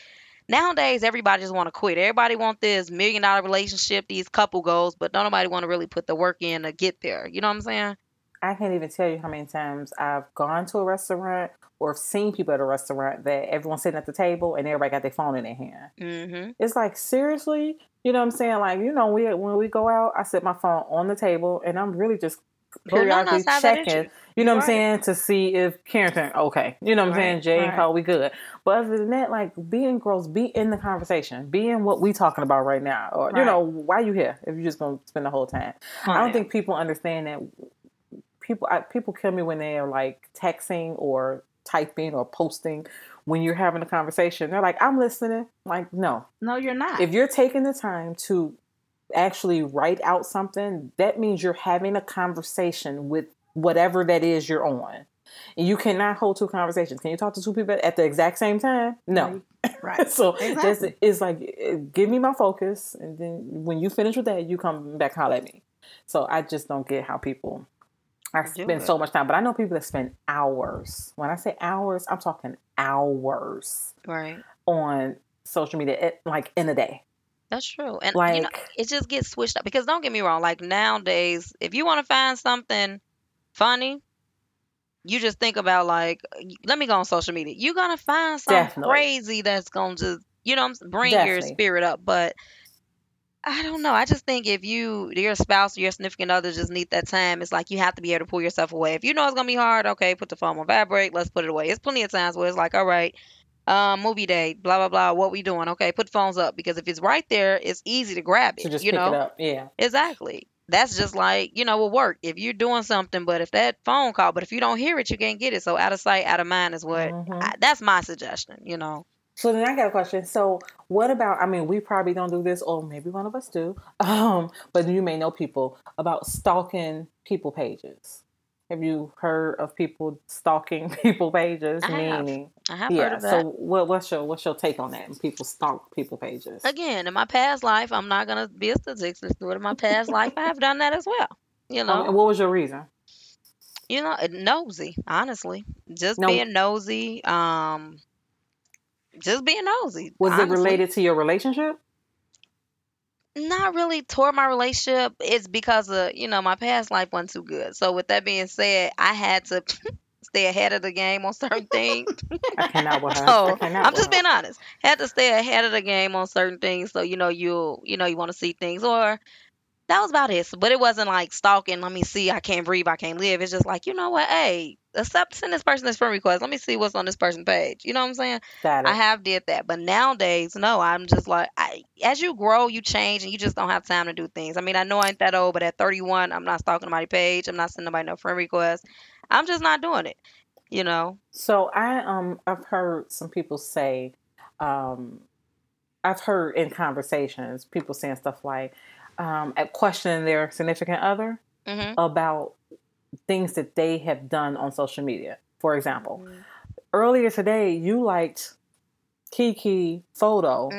[SPEAKER 2] Nowadays, everybody just want to quit. Everybody want this million dollar relationship, these couple goals, but don't nobody want to really put the work in to get there. You know what I'm saying?
[SPEAKER 1] I can't even tell you how many times I've gone to a restaurant or seen people at a restaurant that everyone's sitting at the table and everybody got their phone in their hand.
[SPEAKER 2] Mm-hmm.
[SPEAKER 1] It's like seriously, you know what I'm saying? Like you know, we when we go out, I set my phone on the table and I'm really just
[SPEAKER 2] But none of
[SPEAKER 1] periodically checking. You know what I'm saying? To see if Karen, okay. You know what I'm saying? Jay and
[SPEAKER 3] right.
[SPEAKER 1] Cole, we good. But other than that, like being gross, be in the conversation, be in what we talking about right now, or you know, why you here if you're just gonna spend the whole time. I don't think people understand that. People, I, people kill me when they are like texting or typing or posting when you're having a conversation. They're like, "I'm listening." Like, no,
[SPEAKER 3] No, you're not.
[SPEAKER 1] if you're taking the time to actually write out something, that means you're having a conversation with whatever that is you're on. And you cannot hold two conversations. Can you talk to two people at the exact same time? No.
[SPEAKER 3] right.
[SPEAKER 1] so
[SPEAKER 3] Exactly.
[SPEAKER 1] it's like eh, give me my focus, and then when you finish with that, you come back holler at me. So I just don't get how people. I spend
[SPEAKER 2] it.
[SPEAKER 1] so much time, but I know people that spend hours. When I say hours, I'm talking hours
[SPEAKER 2] Right.
[SPEAKER 1] on social media, eh, like in a day.
[SPEAKER 2] That's true. And
[SPEAKER 1] Like
[SPEAKER 2] you know, it just gets switched up because don't get me wrong, like nowadays, if you want to find something funny, you just think about like let me go on social media. You're gonna find something
[SPEAKER 1] Definitely.
[SPEAKER 2] crazy that's gonna just you know bring your spirit up. But I don't know. I just think if you your spouse or your significant other just need that time, it's like you have to be able to pull yourself away. If you know it's gonna be hard, okay, put the phone on vibrate, let's put it away. It's plenty of times where it's like, all right, um, movie day, blah blah blah. What we doing? Okay, put phones up because if it's right there, it's easy to grab it.
[SPEAKER 1] just
[SPEAKER 2] you
[SPEAKER 1] pick
[SPEAKER 2] know,
[SPEAKER 1] it up. Yeah.
[SPEAKER 2] exactly. That's just like you know, will work if you're doing something. But if that phone call, but if you don't hear it, you can't get it. So out of sight, out of mind is what.
[SPEAKER 1] Mhm.
[SPEAKER 2] I, that's my suggestion. You know.
[SPEAKER 1] So then I got a question. So what about? I mean, we probably don't do this, or maybe one of us do. Um, but you may know people about stalking people pages. Have you heard of people stalking people pages?
[SPEAKER 2] I have.
[SPEAKER 1] Meaning,
[SPEAKER 2] I have heard
[SPEAKER 1] yeah.
[SPEAKER 2] of that.
[SPEAKER 1] So what, what's your what's your take on that? People stalk people pages.
[SPEAKER 2] Again, in my past life, I'm not gonna be a statistic. It in my past life. I have done that as well. You know.
[SPEAKER 1] Um, and what was your reason?
[SPEAKER 2] you know, nosy, honestly. Just
[SPEAKER 1] No.
[SPEAKER 2] being nosy. Um, just being nosy.
[SPEAKER 1] Was it related to your relationship?
[SPEAKER 2] Not really toward my relationship. It's because of you know my past life wasn't too good. So with that being said, I had to stay ahead of the game on certain things.
[SPEAKER 1] I cannot with her. I
[SPEAKER 2] So
[SPEAKER 1] cannot
[SPEAKER 2] I'm just
[SPEAKER 1] her.
[SPEAKER 2] being honest. Had to stay ahead of the game on certain things, so you know you you know you want to see things, or that was about it. But it wasn't like stalking. Let me see. I can't breathe. I can't live. It's just like you know what? Hey, accept send this person this friend request. Let me see what's on this person's page. You know what I'm saying? I have did that, but nowadays, no. I'm just like, I, as you grow, you change, and you just don't have time to do things. I mean, I know I ain't that old, but at 31, I'm not stalking nobody's page. I'm not sending nobody no friend request. I'm just not doing it. You know?
[SPEAKER 1] So I um I've heard some people say, um, I've heard in conversations people saying stuff like, um, at questioning their significant other
[SPEAKER 2] hmm
[SPEAKER 1] about things that they have done on social media. For example, earlier today you liked Kiki photo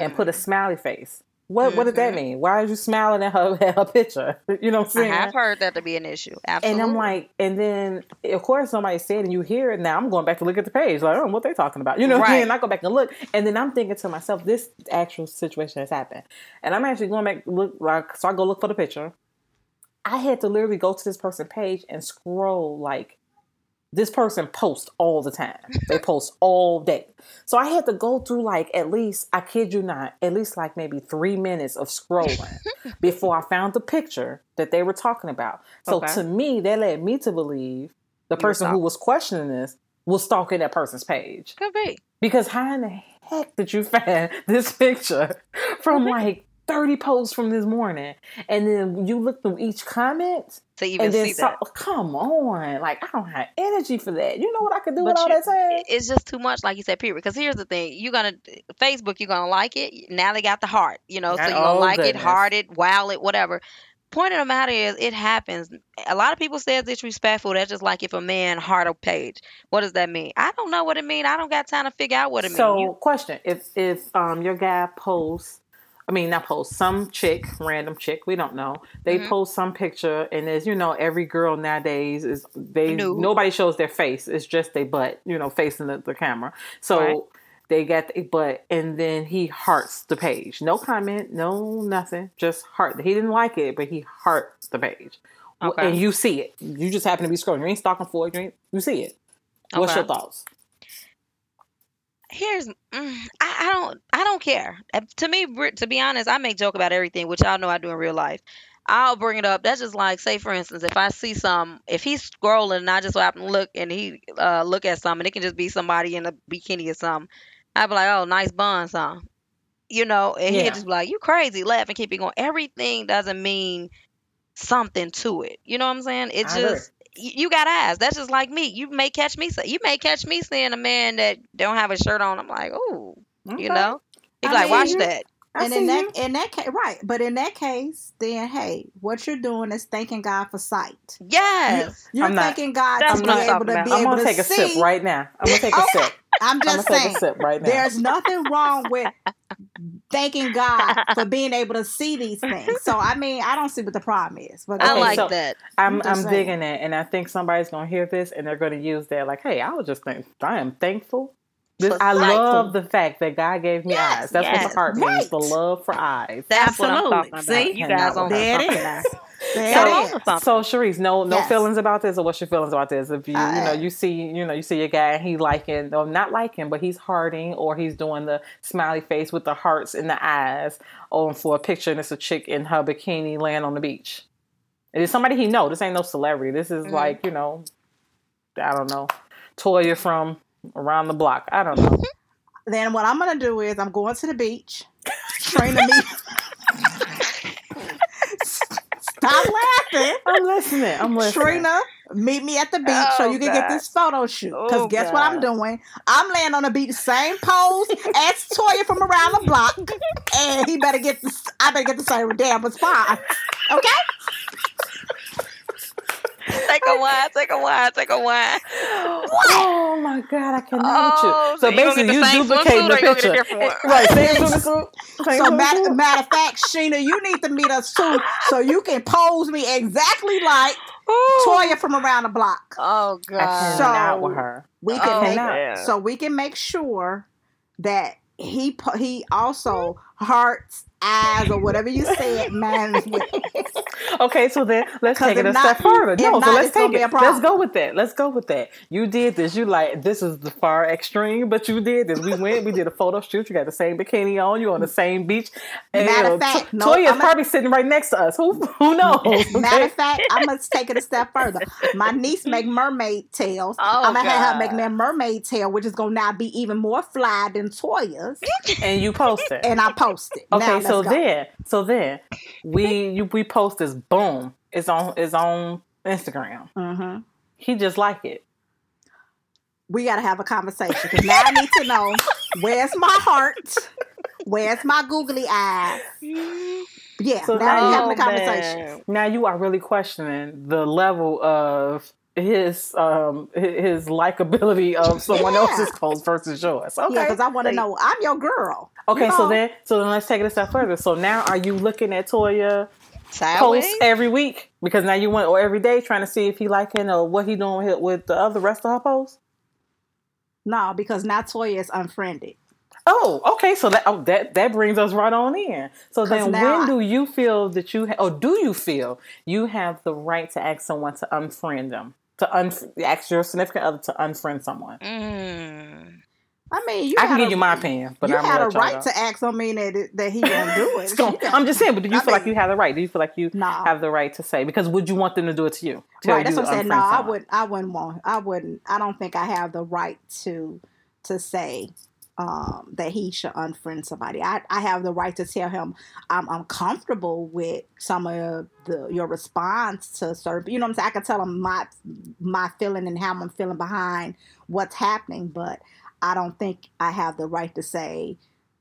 [SPEAKER 1] and put a smiley face. What what does that
[SPEAKER 2] Mhm.
[SPEAKER 1] mean? Why are you smiling at her at her picture? You know what I'm
[SPEAKER 2] I
[SPEAKER 1] saying?
[SPEAKER 2] have heard that to be an issue. Absolutely.
[SPEAKER 1] And I'm like, and then of course somebody said, and you hear it now. I'm going back to look at the page, like, oh, what they talking about? You know what I
[SPEAKER 2] Right.
[SPEAKER 1] mean? And I go back and look, and then I'm thinking to myself, this actual situation has happened, and I'm actually going back look like, so I go look for the picture. I had to literally go to this person's page and scroll like this person posts all the time. They post all day. So I had to go through like at least, I kid you not, at least like maybe three minutes of scrolling before I found the picture that they were talking about. So
[SPEAKER 2] Okay.
[SPEAKER 1] to me, that led me to believe the person who was questioning this was stalking that person's page.
[SPEAKER 2] Could be.
[SPEAKER 1] Because how in the heck did you find this picture from like 30 posts from this morning? And then you look through each comment
[SPEAKER 2] To even
[SPEAKER 1] and then
[SPEAKER 2] see
[SPEAKER 1] saw,
[SPEAKER 2] that.
[SPEAKER 1] come on. Like, I don't have energy for that. You know what I could do
[SPEAKER 2] But
[SPEAKER 1] with all
[SPEAKER 2] you-
[SPEAKER 1] that time?
[SPEAKER 2] It's just too much, like you said, period. Because here's the thing: you're gonna Facebook, you're gonna like it. Now they got the heart, you know, so you're gonna
[SPEAKER 1] Oh,
[SPEAKER 2] like
[SPEAKER 1] goodness.
[SPEAKER 2] it, heart it, wow it, whatever. Point of the matter is, it happens. A lot of people say it's disrespectful. That's just like if a man heart a page. What does that mean? I don't know what it means I don't got time to figure out what it means. so,
[SPEAKER 1] question: If if um your guy posts, I mean not post some chick, random chick, we don't know. They
[SPEAKER 2] Mhm.
[SPEAKER 1] post some picture, and as you know, every girl nowadays is they
[SPEAKER 2] Nude.
[SPEAKER 1] nobody shows their face. It's just their butt, you know, facing the, the camera. So.
[SPEAKER 2] Right.
[SPEAKER 1] They got the butt, and then he hearts the page. No comment, no nothing, just heart. He didn't like it, but he hearts the page,
[SPEAKER 2] Okay.
[SPEAKER 1] and you see it. You just happen to be scrolling. You ain't stalking for it. You, ain't, you see it. What's
[SPEAKER 2] Okay.
[SPEAKER 1] your thoughts?
[SPEAKER 2] Here's mm, I, I don't I don't care. Uh, To me, re- to be honest, I make joke about everything, which y'all know I do in real life. I'll bring it up. That's just like, say for instance, if I see some, if he's scrolling and I just so happen to look and he uh look at something, it can just be somebody in a bikini or something. I'd be like, oh, nice buns, huh? You know, and
[SPEAKER 1] Yeah.
[SPEAKER 2] he'd just be like, you crazy, laugh and keep it going. Everything doesn't mean something to it. You know what I'm saying? It
[SPEAKER 1] I agree.
[SPEAKER 2] just you, got eyes. That's just like me. You may catch me. You may catch me seeing a man that don't have a shirt on. I'm like, oh,
[SPEAKER 1] Okay.
[SPEAKER 2] you know. He'd
[SPEAKER 3] I
[SPEAKER 2] like,
[SPEAKER 3] mean,
[SPEAKER 2] watch that.
[SPEAKER 1] I
[SPEAKER 3] and
[SPEAKER 1] see
[SPEAKER 3] in
[SPEAKER 1] you.
[SPEAKER 3] that in that case, right? But in that case, then hey, what you're doing is thanking God for sight.
[SPEAKER 2] Yes.
[SPEAKER 3] You're
[SPEAKER 1] I'm not-
[SPEAKER 3] thanking God
[SPEAKER 2] That's
[SPEAKER 3] to
[SPEAKER 2] what
[SPEAKER 3] be
[SPEAKER 2] I'm
[SPEAKER 3] able to
[SPEAKER 2] about.
[SPEAKER 3] be
[SPEAKER 1] I'm
[SPEAKER 3] able
[SPEAKER 1] gonna
[SPEAKER 3] to
[SPEAKER 1] take a
[SPEAKER 3] see.
[SPEAKER 1] sip right now. I'm gonna take a sip.
[SPEAKER 3] I'm
[SPEAKER 1] I'm
[SPEAKER 3] just
[SPEAKER 1] gonna take
[SPEAKER 3] saying,
[SPEAKER 1] a sip right now.
[SPEAKER 3] there's nothing wrong with thanking God for being able to see these things. So I mean, I don't see what the problem is. But
[SPEAKER 2] I like
[SPEAKER 1] so-
[SPEAKER 2] that.
[SPEAKER 1] I'm
[SPEAKER 3] I'm
[SPEAKER 1] I'm digging it, and I think somebody's gonna hear this and they're gonna use that like, "Hey, I was just think I am thankful." This,
[SPEAKER 2] For
[SPEAKER 1] I
[SPEAKER 2] thankful.
[SPEAKER 1] love the fact that God gave me
[SPEAKER 3] Yes,
[SPEAKER 1] eyes. That's what
[SPEAKER 2] yes,
[SPEAKER 1] the heart means. The love for eyes.
[SPEAKER 2] That's what I'm
[SPEAKER 3] Absolutely.
[SPEAKER 2] talking about.
[SPEAKER 3] See?
[SPEAKER 2] you guys on
[SPEAKER 3] There it
[SPEAKER 2] something
[SPEAKER 3] is.
[SPEAKER 2] now.
[SPEAKER 3] There
[SPEAKER 2] Y'all
[SPEAKER 3] it
[SPEAKER 2] on
[SPEAKER 3] is.
[SPEAKER 1] So, Shereese, no, no
[SPEAKER 3] Yes.
[SPEAKER 1] feelings about this, or what's your feelings about this? If you, you know,
[SPEAKER 3] Uh,
[SPEAKER 1] you see, you know, you see a guy and he liking, or not liking, but he's hearting, or he's doing the smiley face with the hearts in the eyes, or for a picture, and it's a chick in her bikini laying on the beach. It is somebody he know. This ain't no celebrity. This is
[SPEAKER 2] Mhm.
[SPEAKER 1] like, you know, I don't know, Toya from around the block. I don't know.
[SPEAKER 3] Then what I'm gonna do is I'm going to the beach. Trina me. Stop laughing.
[SPEAKER 1] I'm listening. I'm listening.
[SPEAKER 3] Trina, meet me at the beach so
[SPEAKER 2] Oh,
[SPEAKER 3] you can get this oh, photo shoot. Because
[SPEAKER 2] Oh,
[SPEAKER 3] guess what I'm doing? I'm laying on the beach, same pose as Toya from around the block, and he better get the. I better get the same damn response. Okay?
[SPEAKER 2] Take a wine, take a wine, take a wine.
[SPEAKER 1] Oh my god, I cannot
[SPEAKER 2] Oh,
[SPEAKER 1] with you. So
[SPEAKER 2] so
[SPEAKER 1] basically,
[SPEAKER 2] get the
[SPEAKER 1] you
[SPEAKER 2] same
[SPEAKER 1] duplicating the
[SPEAKER 2] or you gonna get a
[SPEAKER 1] picture, right? Same swimsuit. Same
[SPEAKER 3] So matter, matter of fact, Sheena, you need to meet us soon so you can pose me exactly like Toya from around the block.
[SPEAKER 2] Oh God.
[SPEAKER 1] cannot
[SPEAKER 3] So-
[SPEAKER 1] with her.
[SPEAKER 3] We
[SPEAKER 2] Oh,
[SPEAKER 3] can make
[SPEAKER 2] man.
[SPEAKER 3] so we can make sure that he po- he also hearts eyes or whatever you said man with
[SPEAKER 1] Okay, so then let's take it
[SPEAKER 3] if
[SPEAKER 1] a step further.
[SPEAKER 3] if
[SPEAKER 1] No, so let's take it. Let's go with that. Let's go with that. You did this. You like this is the far extreme, but you did this. We went. We did a photo shoot. You got the same bikini on. You on the same beach. And,
[SPEAKER 3] Matter of fact,
[SPEAKER 1] T-
[SPEAKER 3] no,
[SPEAKER 1] Toya's
[SPEAKER 3] I'ma-
[SPEAKER 1] probably sitting right next to us. Who who knows?
[SPEAKER 3] Matter of fact, I must take it a step further. My niece make mermaid tails.
[SPEAKER 2] Oh,
[SPEAKER 3] I'm gonna have her make me a mermaid tail, which is gonna now be even more fly than Toya's.
[SPEAKER 1] and you post it.
[SPEAKER 3] And I post it.
[SPEAKER 1] Okay,
[SPEAKER 3] Now,
[SPEAKER 1] so
[SPEAKER 3] let's go.
[SPEAKER 1] then, so then, we you, we post this. Boom! It's on it's on Instagram.
[SPEAKER 3] Mhm.
[SPEAKER 1] He just like it.
[SPEAKER 3] we gotta have a conversation because now I need to know where's my heart, where's my googly eyes. Yeah,
[SPEAKER 1] So
[SPEAKER 3] now
[SPEAKER 1] now-
[SPEAKER 3] having a conversation.
[SPEAKER 2] man.
[SPEAKER 1] Now you are really questioning the level of his um his likability of someone
[SPEAKER 3] Yeah.
[SPEAKER 1] else's post versus yours. Okay.
[SPEAKER 3] Yeah, because I want to know. I'm your girl.
[SPEAKER 1] Okay, so then so then let's take it a step further. So now are you looking at Toya
[SPEAKER 2] Sideways.
[SPEAKER 1] posts every week? Because now you went or every day trying to see if he liking or what he doing with, with the other rest of her posts?
[SPEAKER 3] No, because now Toya is unfriended.
[SPEAKER 1] Oh, okay. So that oh, that that brings us right on in. So then, when
[SPEAKER 3] I-
[SPEAKER 1] do you feel that you ha- or do you feel you have the right to ask someone to unfriend them? To un- ask your significant other to unfriend someone.
[SPEAKER 2] Mm.
[SPEAKER 3] I mean, you
[SPEAKER 1] I can give
[SPEAKER 3] a-
[SPEAKER 1] you my opinion, but
[SPEAKER 3] you
[SPEAKER 1] I'm
[SPEAKER 3] had a
[SPEAKER 1] right to let y'all
[SPEAKER 3] right
[SPEAKER 1] go.
[SPEAKER 3] to ask. Don't mean that that he gonna do it.
[SPEAKER 1] Gonna- I'm just saying, but do you
[SPEAKER 3] I
[SPEAKER 1] feel like you have the right? Do you feel like you
[SPEAKER 3] Nah.
[SPEAKER 1] have the right to say? Because would you want them to do it to you?
[SPEAKER 3] Right. That's
[SPEAKER 1] you
[SPEAKER 3] what I'm saying. No, I would. I wouldn't want. I wouldn't. I don't think I have the right to to say um, that he should unfriend somebody. I, I have the right to tell him I'm uncomfortable with some of the your response to certain. You know what I'm saying? I can tell him my my feeling and how I'm feeling behind what's happening, but I don't think I have the right to say.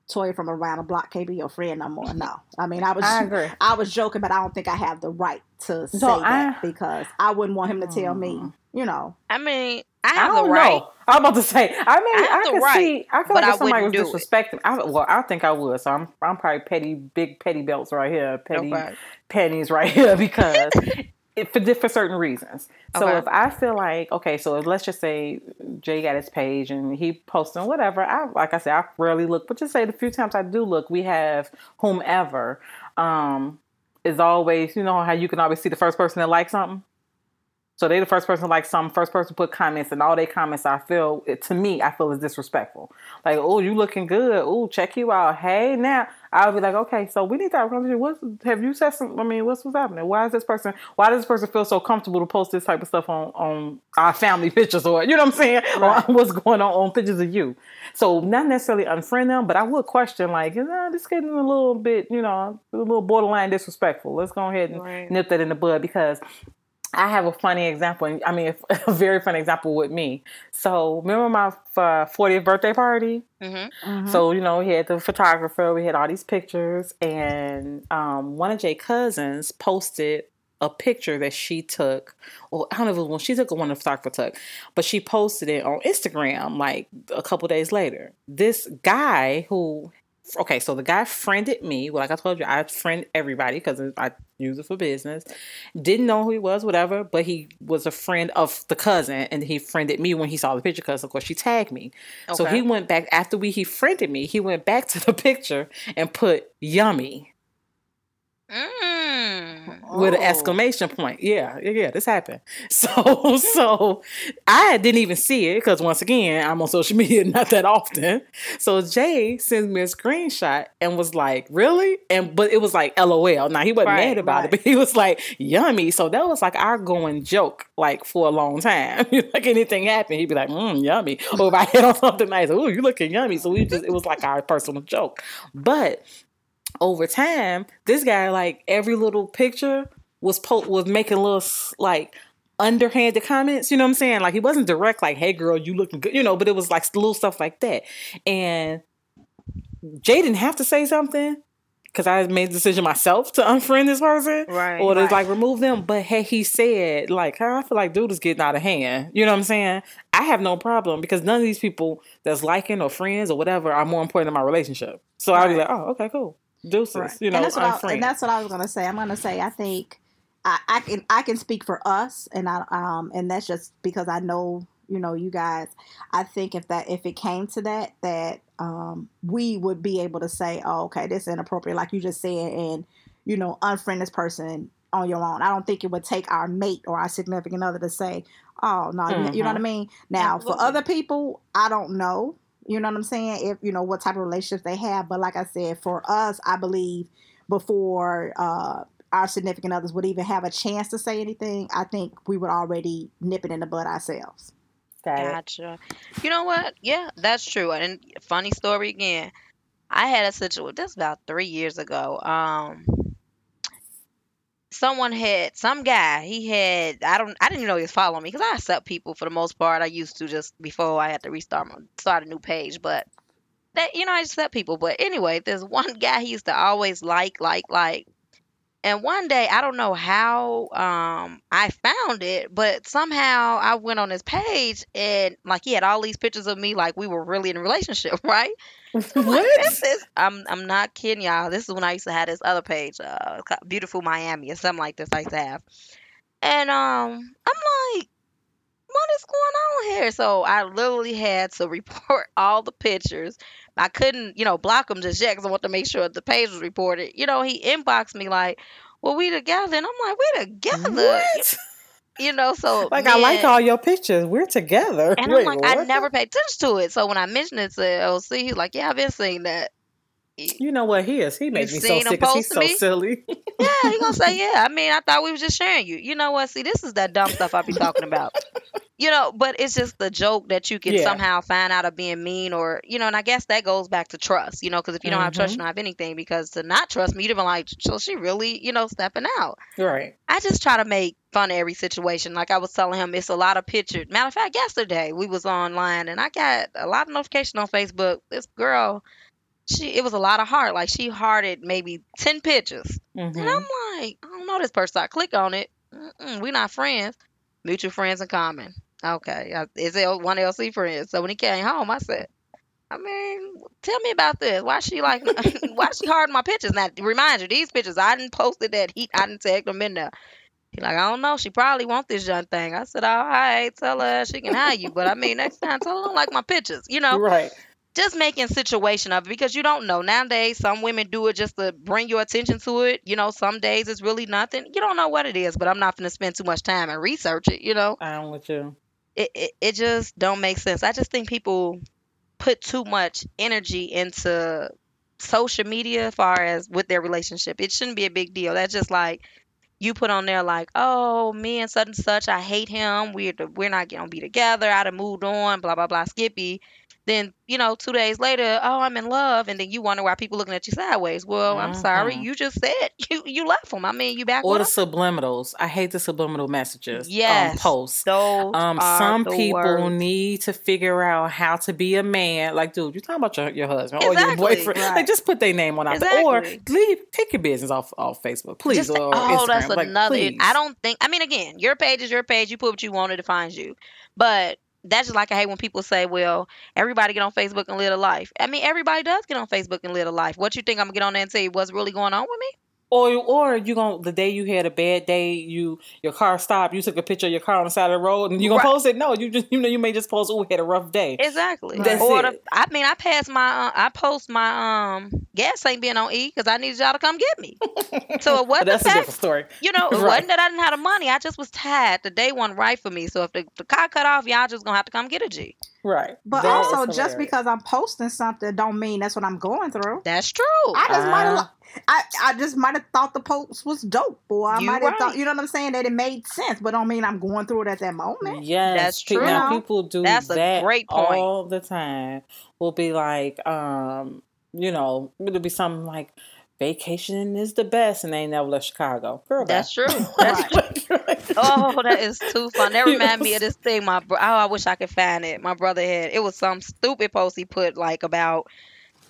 [SPEAKER 3] Toya from around the block can't be your friend no more. No, I mean I was
[SPEAKER 1] I agree.
[SPEAKER 3] I was joking, but I don't think I have the right to say
[SPEAKER 1] So
[SPEAKER 3] that because I wouldn't want him to tell me,
[SPEAKER 1] Mm.
[SPEAKER 3] you know.
[SPEAKER 2] I mean, I
[SPEAKER 1] I
[SPEAKER 2] have
[SPEAKER 1] don't
[SPEAKER 2] the right.
[SPEAKER 1] know. I'm about to say. I mean,
[SPEAKER 2] I
[SPEAKER 1] I, can
[SPEAKER 2] right,
[SPEAKER 1] see. I feel
[SPEAKER 2] but
[SPEAKER 1] like
[SPEAKER 2] I
[SPEAKER 1] if somebody was
[SPEAKER 2] wouldn't do
[SPEAKER 1] disrespecting, I, well, I think I would. So I'm, I'm probably petty, big petty belts right here, petty
[SPEAKER 2] Okay.
[SPEAKER 1] pennies right here because it, for for certain reasons. So
[SPEAKER 2] Okay.
[SPEAKER 1] if I feel like okay, so let's just say Jay got his page and he posting whatever. I like I said, I rarely look, but just say the few times I do look, we have whomever um is always you know how you can always see the first person that likes something. So they the first person like some first person put comments and all their comments I feel to me I feel is disrespectful. Like oh you looking good oh check you out hey now I'll be like okay so we need to have a conversation. What have you said some? I mean what's what's happening? Why is this person? Why does this person feel so comfortable to post this type of stuff on on our family pictures or you know what I'm saying right. or what's going on on pictures of you? So not necessarily unfriend them, but I would question like is uh, this getting a little bit you know a little borderline disrespectful. Let's go ahead and right. nip that in the bud because I have a funny example. I mean, a very funny example with me. So, remember my uh, 40th birthday party? Mm-hmm. Mm-hmm. So, you know, we had the photographer, we had all these pictures, and um, one of Jay's cousins posted a picture that she took. Well, I don't know if it was when she took or one the photographer took, but she posted it on Instagram like a couple days later. This guy who okay, so the guy friended me. Well, like I told you, I friend everybody because I use it for business. Didn't know who he was, whatever, but he was a friend of the cousin, and he friended me when he saw the picture because, of course, she tagged me. Okay. So he went back after we he friended me. He went back to the picture and put yummy. Mm. With an oh. exclamation point. Yeah, yeah, yeah, this happened. So, so I didn't even see it because once again, I'm on social media not that often. So Jay sends me a screenshot and was like, "Really?" And but it was like LOL. Now he wasn't right, mad about right. it, but he was like, "Yummy." So that was like our going joke, like for a long time. like anything happened, he'd be like, "Mmm, yummy." Or if I hit on something nice, "Oh, you looking yummy." So we just it was like our personal joke. But over time, this guy like every little picture was po- was making little like underhanded comments. You know what I'm saying? Like he wasn't direct, like "Hey girl, you looking good," you know, but it was like little stuff like that. And Jay didn't have to say something because I made the decision myself to unfriend this person, right? Or to right. like remove them. But hey, he said like, I feel like dude is getting out of hand. You know what I'm saying? I have no problem because none of these people that's liking or friends or whatever are more important than my relationship. So right. I'd be like, oh, okay, cool deuces. Right. You know,
[SPEAKER 3] and that's, I, and that's what I was gonna say. I'm gonna say I think I, I can I can speak for us, and I um and that's just because I know you know you guys. I think if that if it came to that that um we would be able to say, oh okay, this is inappropriate, like you just said, and you know unfriend this person on your own. I don't think it would take our mate or our significant other to say, oh no, mm-hmm. you, you know what I mm-hmm. mean. Now Absolutely. for other people, I don't know you know what I'm saying? If you know what type of relationships they have, but like I said, for us, I believe before uh, our significant others would even have a chance to say anything, I think we would already nip it in the bud ourselves.
[SPEAKER 2] Gotcha. You know what? Yeah, that's true. And funny story again. I had a situation. This about three years ago. Um, someone had some guy he had i don't i didn't even know he was following me because i accept people for the most part. I used to just before i had to restart my start a new page but that you know i just accept people. But anyway there's one guy he used to always like like like and one day i don't know how um i found it but somehow i went on his page and like he had all these pictures of me like we were really in a relationship right what? This is I'm I'm not kidding y'all. This is when I used to have this other page, uh, beautiful Miami or something like this. I used to have, and um, I'm like, what is going on here? So I literally had to report all the pictures. I couldn't, you know, block him just yet because I want to make sure the page was reported. You know, he inboxed me like, "Well, we together," and I'm like, "We together." What? you know, so
[SPEAKER 1] like I like all your pictures. We're together.
[SPEAKER 2] And Wait, I'm like, what? I never paid attention to it. So when I mentioned it to OC, he's like, Yeah, I've been seeing that.
[SPEAKER 1] You know what he is? He makes me so sick. He's so silly.
[SPEAKER 2] yeah, he gonna say, Yeah. I mean, I thought we was just sharing you. You know what? See, this is that dumb stuff I be talking about. you know, but it's just the joke that you can yeah. somehow find out of being mean or, you know, and I guess that goes back to trust, you know, because if you don't mm-hmm. have trust, you don't have anything. Because to not trust me, you'd have been like, so she really, you know, stepping out.
[SPEAKER 1] Right.
[SPEAKER 2] I just try to make fun of every situation. Like I was telling him, it's a lot of pictures. Matter of fact, yesterday we was online and I got a lot of notification on Facebook. This girl, she it was a lot of heart. Like she hearted maybe ten pictures, mm-hmm. and I'm like, I don't know this person. I click on it. we not friends. Mutual friends in common. Okay, is it one LC friend? So when he came home, I said, I mean, tell me about this. Why she like? why she hard my pictures? Now, remind you, these pictures I didn't posted that he, I didn't tag them in there. He like, I don't know. She probably want this young thing. I said, all right, tell her she can have you. But I mean, next time, tell her I don't like my pictures. You know,
[SPEAKER 1] right?
[SPEAKER 2] Just making situation of it because you don't know. Nowadays some women do it just to bring your attention to it. You know some days it's really nothing. You don't know what it is but i'm not going to spend too much time and research it you know?
[SPEAKER 1] I'm with you.
[SPEAKER 2] it, it, it just don't make sense. I just think people put too much energy into social media as far as with their relationship. It shouldn't be a big deal. That's just like you put on there like oh me and such and such i hate him. We're we're not gonna be together. I'd have moved on blah blah blah skippy then you know two days later oh i'm in love and then you wonder why people looking at you sideways well i'm sorry you just said you you left him i mean you back
[SPEAKER 1] Or the subliminals. I hate the subliminal messages.
[SPEAKER 2] Yes.
[SPEAKER 1] Um, posts.
[SPEAKER 2] those
[SPEAKER 1] Um, some people
[SPEAKER 2] worst.
[SPEAKER 1] need to figure out how to be a man. Like, dude, you're talking about your, your husband or your boyfriend.
[SPEAKER 3] Right.
[SPEAKER 1] Like, just put their name on out there. Or leave, take your business off off Facebook, please.
[SPEAKER 2] Just-
[SPEAKER 1] or
[SPEAKER 2] oh, that's
[SPEAKER 1] Like,
[SPEAKER 2] another.
[SPEAKER 1] please.
[SPEAKER 2] I don't think. I mean, again, your page is your page. You put what you want, it defines you. But that's just like I hate when people say, "Well, everybody get on Facebook and live a life." I mean, everybody does get on Facebook and live a life. What you think I'm gonna get on there and tell you what's really going on with me?
[SPEAKER 1] Or or you going to, the day you had a bad day, you your car stopped, you took a picture of your car on the side of the road, and you gonna
[SPEAKER 2] Right.
[SPEAKER 1] post it? No, you just you know you may just post, oh, we had a rough day.
[SPEAKER 2] Exactly.
[SPEAKER 1] That's
[SPEAKER 2] or
[SPEAKER 1] it.
[SPEAKER 2] The, I mean, I passed my. Uh, I post my um gas ain't being on E because I needed y'all to come get me. So it wasn't
[SPEAKER 1] that's
[SPEAKER 2] the
[SPEAKER 1] a different story.
[SPEAKER 2] You know, it
[SPEAKER 1] Right.
[SPEAKER 2] wasn't that I didn't have the money. I just was tired. The day wasn't right for me. So if the, the car cut off, y'all just gonna have to come get a G.
[SPEAKER 1] Right.
[SPEAKER 3] But
[SPEAKER 1] That is
[SPEAKER 3] also, just because I'm posting something, don't mean that's what I'm going through.
[SPEAKER 2] That's true.
[SPEAKER 3] I just might
[SPEAKER 1] Uh,
[SPEAKER 3] have, I, I just might have thought the post was dope, or I might have
[SPEAKER 2] right.
[SPEAKER 3] thought, you know what I'm saying, that it made sense, but don't mean I'm going through it at that moment.
[SPEAKER 1] Yes,
[SPEAKER 2] That's
[SPEAKER 1] pe-
[SPEAKER 2] true.
[SPEAKER 1] Now people do
[SPEAKER 2] That's a
[SPEAKER 1] that
[SPEAKER 2] great point.
[SPEAKER 1] all the time. Will be like, um, you know, it'll be something like vacationing is the best, and they ain't never left Chicago. Girl,
[SPEAKER 2] That's true. That's
[SPEAKER 1] Right.
[SPEAKER 2] Oh, that is too fun. That remind me of this thing. My bro- oh, I wish I could find it. My brother had it was some stupid post he put like about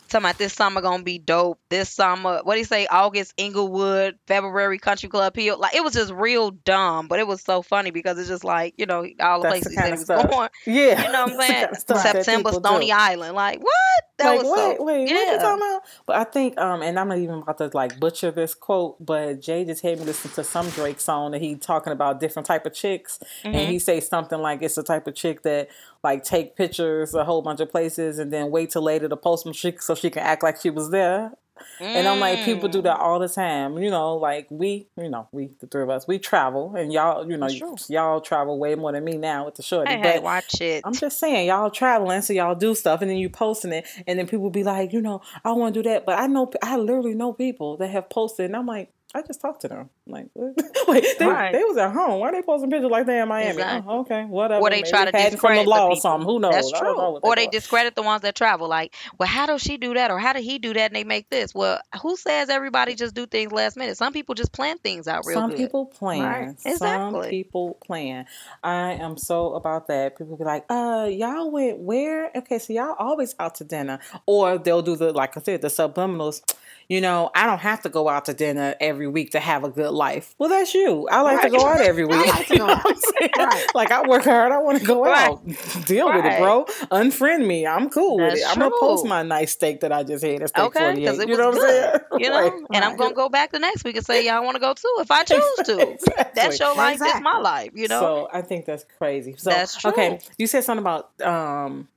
[SPEAKER 2] talking about this summer gonna be dope. This summer, what do you say? August Englewood, February Country Club Hill. Like it was just real dumb, but it was so funny because it's just like you know all the
[SPEAKER 1] That's
[SPEAKER 2] places
[SPEAKER 1] the
[SPEAKER 2] he he was going.
[SPEAKER 1] Yeah,
[SPEAKER 2] You know what I'm saying?
[SPEAKER 1] kind of stuff that
[SPEAKER 2] September Stony
[SPEAKER 1] do.
[SPEAKER 2] Island. Like what? That
[SPEAKER 1] like,
[SPEAKER 2] was
[SPEAKER 1] wait,
[SPEAKER 2] so.
[SPEAKER 1] wait, what are
[SPEAKER 2] you
[SPEAKER 1] talking about? But I think, um, and I'm not even about to like butcher this quote, but Jay just had me listen to some Drake song that he talking about different type of chicks, and
[SPEAKER 2] Mhm.
[SPEAKER 1] he say something like it's the type of chick that like take pictures a whole bunch of places and then wait till later to post them so she can act like she was there. And I'm like, people do
[SPEAKER 2] Mm.
[SPEAKER 1] that all the time. You know, like we, you know, we the three of us, we travel, and y'all, you know, y'all travel way more than me now with the shorty.
[SPEAKER 2] Hey,
[SPEAKER 1] but
[SPEAKER 2] watch it.
[SPEAKER 1] I'm just saying, y'all traveling, so y'all do stuff, and then you posting it, and then people be like, you know, I want to do that, but I know, I literally know people that have posted, and I'm like, I just talked to them. I'm like, what? wait, they,
[SPEAKER 2] Right.
[SPEAKER 1] they was at home. Why are they posting pictures like they in Miami?
[SPEAKER 2] Exactly.
[SPEAKER 1] Oh, okay, whatever.
[SPEAKER 2] Or they
[SPEAKER 1] Maybe
[SPEAKER 2] try to
[SPEAKER 1] the
[SPEAKER 2] discredit the
[SPEAKER 1] law or something. Who knows?
[SPEAKER 2] That's
[SPEAKER 1] don't know
[SPEAKER 2] true. Or they discredit the ones that travel. Like, well, how does she do that? Or how did he do that and they make this? Well, who says everybody just do things last minute? Some people just plan things out real
[SPEAKER 1] Some
[SPEAKER 2] good.
[SPEAKER 1] people plan.
[SPEAKER 2] Right.
[SPEAKER 1] Some people plan. I am so about that. People be like, uh, y'all went where? Okay, so y'all always out to dinner. Or they'll do the, like I said, the subliminals. You know, I don't have to go out to dinner every week to have a good life. Well, that's you. I like to go out every week.
[SPEAKER 3] like to
[SPEAKER 1] You
[SPEAKER 3] go
[SPEAKER 1] know
[SPEAKER 3] out.
[SPEAKER 1] I'm?
[SPEAKER 3] Right.
[SPEAKER 1] Like I work hard. I want to go
[SPEAKER 2] Right.
[SPEAKER 1] out. Deal with it, bro. Unfriend me. I'm cool with
[SPEAKER 2] That's
[SPEAKER 1] it. I'm gonna post my nice steak that I just had at Steak
[SPEAKER 2] Okay,
[SPEAKER 1] 48.
[SPEAKER 2] because it
[SPEAKER 1] you know what. I'm saying?
[SPEAKER 2] You know,
[SPEAKER 1] Right.
[SPEAKER 2] and I'm gonna go back the next week and say, y'all want to go too if I choose to.
[SPEAKER 1] Exactly.
[SPEAKER 2] That's your life. That's my life. You know.
[SPEAKER 1] So I think that's crazy. So
[SPEAKER 2] That's
[SPEAKER 1] okay, you said something about um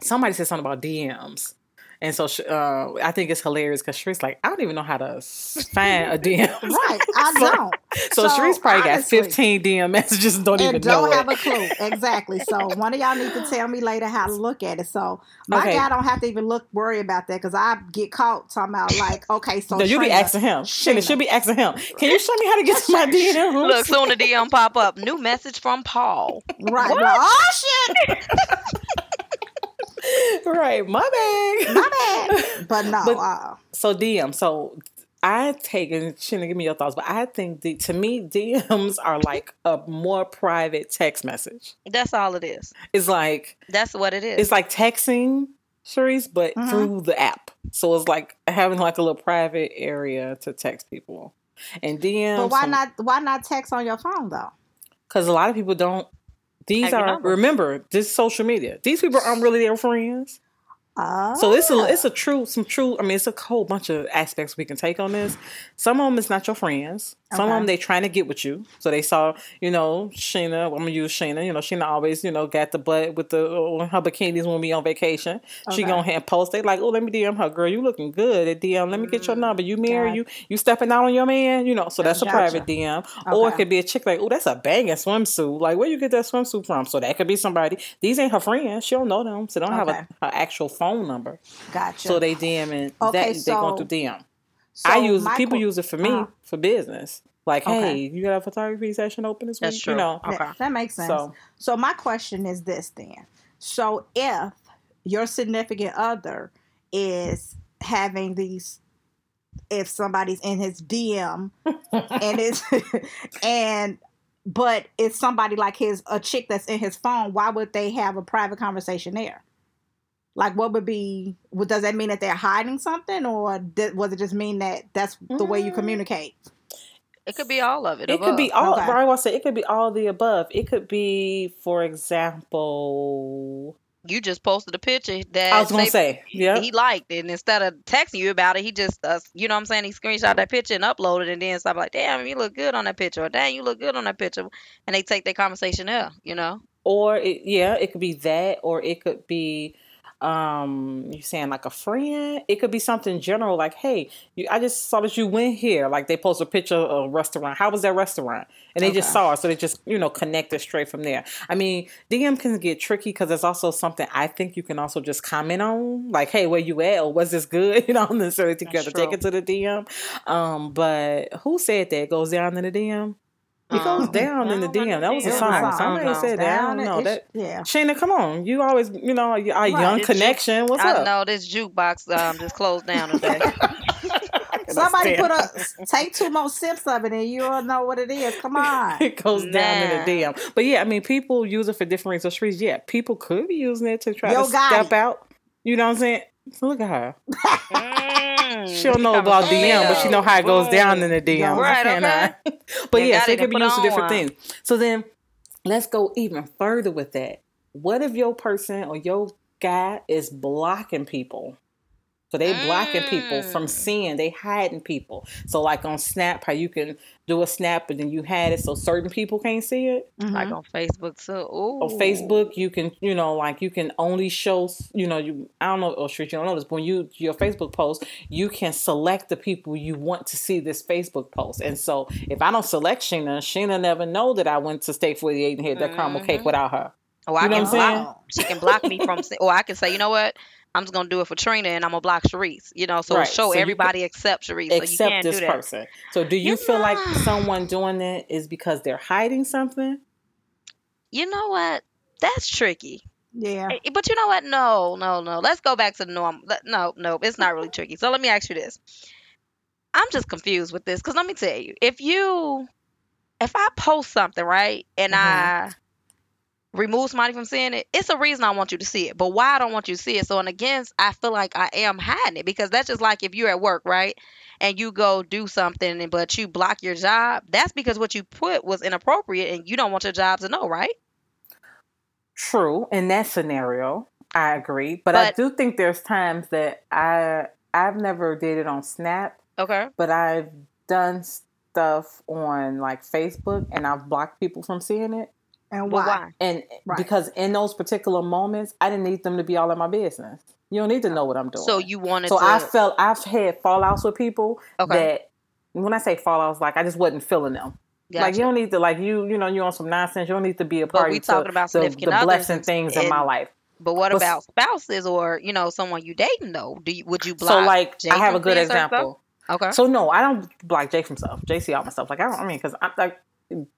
[SPEAKER 1] somebody said something about DMs. And so uh, I think it's hilarious because Shereese like, I don't even know how to s- find a DM.
[SPEAKER 3] Right, I
[SPEAKER 1] So-
[SPEAKER 3] don't.
[SPEAKER 1] So,
[SPEAKER 3] So,
[SPEAKER 1] Shereese probably
[SPEAKER 3] honestly-
[SPEAKER 1] got 15 DM messages and don't even
[SPEAKER 3] and
[SPEAKER 1] know
[SPEAKER 3] don't
[SPEAKER 1] it.
[SPEAKER 3] have a clue exactly. So one of y'all need to tell me later how to look at it. So my
[SPEAKER 1] Okay.
[SPEAKER 3] guy don't have to even look worry about that because I get caught talking about like, okay, so
[SPEAKER 1] no, you be asking him. Shit, it should be asking him. Can you show me how to get to my DM?
[SPEAKER 2] Look, soon the DM pop up. New message from Paul.
[SPEAKER 3] right? like, oh shit,
[SPEAKER 1] right, my bag.
[SPEAKER 3] my bag. But no,
[SPEAKER 1] But-
[SPEAKER 3] uh,
[SPEAKER 1] So DM. So I take and Shannon, give me your thoughts, but I think the, to me DMs are like a more private text message.
[SPEAKER 2] That's all it is.
[SPEAKER 1] It's like
[SPEAKER 2] That's what it is.
[SPEAKER 1] it's like texting, Shereese, but
[SPEAKER 3] Mhm.
[SPEAKER 1] through the app. So it's like having like a little private area to text people. And DM.
[SPEAKER 3] but why not? Why not text on your phone though?
[SPEAKER 1] Because a lot of people don't. These are
[SPEAKER 2] number.
[SPEAKER 1] remember this is social media. These people aren't really their friends.
[SPEAKER 3] Oh.
[SPEAKER 1] So it's a it's a true some true. I mean, it's a whole bunch of aspects we can take on this. Some of them is not your friends. Some of them they trying to get with you. So they saw you know Sheena. I'm gonna use Sheena. You know Sheena always you know got the butt with the uh, her bikinis when we on vacation. She gonna hand post. They like oh let me DM her girl. You looking good at DM. Let me get your
[SPEAKER 3] Mm,
[SPEAKER 1] number. You married
[SPEAKER 3] got-
[SPEAKER 1] you you stepping out on your man. You know so that's a
[SPEAKER 3] Gotcha.
[SPEAKER 1] private DM. Or it could be a chick like oh that's a banging swimsuit. Like where you get that swimsuit from? So that could be somebody. These ain't her friends. She don't know them. So they don't have
[SPEAKER 3] Okay.
[SPEAKER 1] a, her actual phone number.
[SPEAKER 3] Gotcha.
[SPEAKER 1] So they DMing
[SPEAKER 3] Okay,
[SPEAKER 1] that they going
[SPEAKER 3] so-
[SPEAKER 1] through DM.
[SPEAKER 3] So
[SPEAKER 1] I use
[SPEAKER 3] my
[SPEAKER 1] people
[SPEAKER 3] que-
[SPEAKER 1] use it for me
[SPEAKER 3] uh-huh.
[SPEAKER 1] for business. Like,
[SPEAKER 3] Okay.
[SPEAKER 1] hey, you got a photography session open this
[SPEAKER 2] That's
[SPEAKER 1] week?
[SPEAKER 2] true.
[SPEAKER 1] You know.
[SPEAKER 2] Okay.
[SPEAKER 3] That, that makes sense.
[SPEAKER 1] So
[SPEAKER 3] So my question is this then. So if your significant other is having these if somebody's in his DM and it's and but it's somebody like his a chick that's in his phone, why would they have a private conversation there? Like what would be what does that mean that they're hiding something or th- was it just mean that that's the way you
[SPEAKER 1] Mm.
[SPEAKER 3] communicate?
[SPEAKER 2] It could be all of it.
[SPEAKER 1] it could be all.
[SPEAKER 3] Okay.
[SPEAKER 1] Right, I say it could be all the above. It could be, for example,
[SPEAKER 2] You just posted a picture that
[SPEAKER 1] I was gonna say, yeah,
[SPEAKER 2] he liked it, and instead of texting you about it, he just, uh, you know what I'm saying, he screenshot that picture and uploaded, and then stuff like, damn, you look good on that picture, or dang, you look good on that picture, and they take their conversation there, you know.
[SPEAKER 1] or it, yeah, it could be that, or it could be, um, you saying like a friend. It could be something general, like, hey, you, I just saw that you went here. Like they post a picture of a restaurant. How was that restaurant? And they just saw it, so they just you know connected straight from there. I mean, DM can get tricky because it's also something I think you can also just comment on, like, hey, where you at, or was this good? You don't necessarily think you have to take it to the DM. Um, but who said that it goes down in the DM? It goes
[SPEAKER 2] Um,
[SPEAKER 1] down in the
[SPEAKER 2] I
[SPEAKER 1] DM. That was a
[SPEAKER 3] It was
[SPEAKER 1] song. Somebody
[SPEAKER 2] No.
[SPEAKER 1] said that. I don't
[SPEAKER 3] Down
[SPEAKER 1] know that.
[SPEAKER 3] yeah.
[SPEAKER 1] Shayna, come on. You always, you know, our young
[SPEAKER 2] It's
[SPEAKER 1] connection. What's
[SPEAKER 2] I
[SPEAKER 1] up?
[SPEAKER 2] know this jukebox um, just closed down today.
[SPEAKER 3] Somebody put a take two more sips of it and you'll know what it is. Come on.
[SPEAKER 1] it goes down in the DM. But yeah, I mean, people use it for different reasons. So Shereese, yeah, people could be using it to try
[SPEAKER 3] Yo,
[SPEAKER 1] to
[SPEAKER 3] Gotti.
[SPEAKER 1] step out. You know what I'm saying? So look at her.
[SPEAKER 2] Mm,
[SPEAKER 1] She don't know about DM, but she know how it goes down in the DM.
[SPEAKER 2] Right,
[SPEAKER 1] I cannot. but yeah, so
[SPEAKER 2] it
[SPEAKER 1] could be used for different
[SPEAKER 2] on.
[SPEAKER 1] things. So then let's go even further with that. What if your person or your guy is blocking people? So they blocking people from
[SPEAKER 2] Mm.
[SPEAKER 1] seeing, they hiding people. So like on Snap, how you can do a snap and then you had it so certain people can't see it.
[SPEAKER 2] Like
[SPEAKER 3] Mhm.
[SPEAKER 2] on Facebook too. Ooh.
[SPEAKER 1] On Facebook, you can, you know, like you can only show, you know, you I don't know, or street, you don't know this, but when you your Facebook post, you can select the people you want to see this Facebook post. And so if I don't select Sheena, Sheena never know that I went to Steak 48 and had that caramel cake without her.
[SPEAKER 2] Oh, I
[SPEAKER 1] You know
[SPEAKER 2] can
[SPEAKER 1] what I'm saying?
[SPEAKER 2] block. She can block me from, or I can say, you know what? I'm just gonna do it for Trina, and I'm gonna block Shereese. You know, so
[SPEAKER 1] Right,
[SPEAKER 2] show
[SPEAKER 1] so
[SPEAKER 2] everybody except Shereese.
[SPEAKER 1] Except
[SPEAKER 2] can't
[SPEAKER 1] this
[SPEAKER 2] do that.
[SPEAKER 1] person. So do you
[SPEAKER 2] You
[SPEAKER 1] feel like someone doing that is because they're hiding something?
[SPEAKER 2] You know what? That's tricky.
[SPEAKER 3] Yeah.
[SPEAKER 2] Eh, But you know what? No, no, no. Let's go back to the norm. No, no, it's not really tricky. So let me ask you this. I'm just confused with this because let me tell you, if you, if I post something right and
[SPEAKER 1] Mhm.
[SPEAKER 2] I remove somebody from seeing it, it's a reason I want you to see it. But why I don't want you to see it? So and again, I feel like I am hiding it because that's just like if you're at work, right? And you go do something, and but you block your job. That's because what you put was inappropriate, and you don't want your job to know, right?
[SPEAKER 1] True. In that scenario, I agree. But, I do think there's times that I I've never did it on Snap,
[SPEAKER 2] Okay.
[SPEAKER 1] but I've done stuff on like Facebook and I've blocked people from seeing it.
[SPEAKER 3] And why?
[SPEAKER 2] why?
[SPEAKER 1] And
[SPEAKER 3] Right.
[SPEAKER 1] because in those particular moments, I didn't need them to be all in my business. You don't need to know what I'm doing.
[SPEAKER 2] So you wanted
[SPEAKER 1] So
[SPEAKER 2] to.
[SPEAKER 1] I felt I've had fallouts with people
[SPEAKER 2] Okay.
[SPEAKER 1] that when I say fallouts, like I just wasn't feeling them. Like you don't need to like you you know you on some nonsense. You don't need to be a
[SPEAKER 2] But
[SPEAKER 1] party
[SPEAKER 2] we
[SPEAKER 1] to
[SPEAKER 2] talking about
[SPEAKER 1] the,
[SPEAKER 2] significant
[SPEAKER 1] the
[SPEAKER 2] others
[SPEAKER 1] blessing
[SPEAKER 2] and-
[SPEAKER 1] things in my life.
[SPEAKER 2] But what
[SPEAKER 1] But-
[SPEAKER 2] about spouses or you know someone you dating though? Do you would you block?
[SPEAKER 1] So like
[SPEAKER 2] Jay
[SPEAKER 1] I have a good example.
[SPEAKER 2] Okay.
[SPEAKER 1] So no, I don't block Jay from stuff. Jay see all my stuff. Like I don't. I mean, because I'm like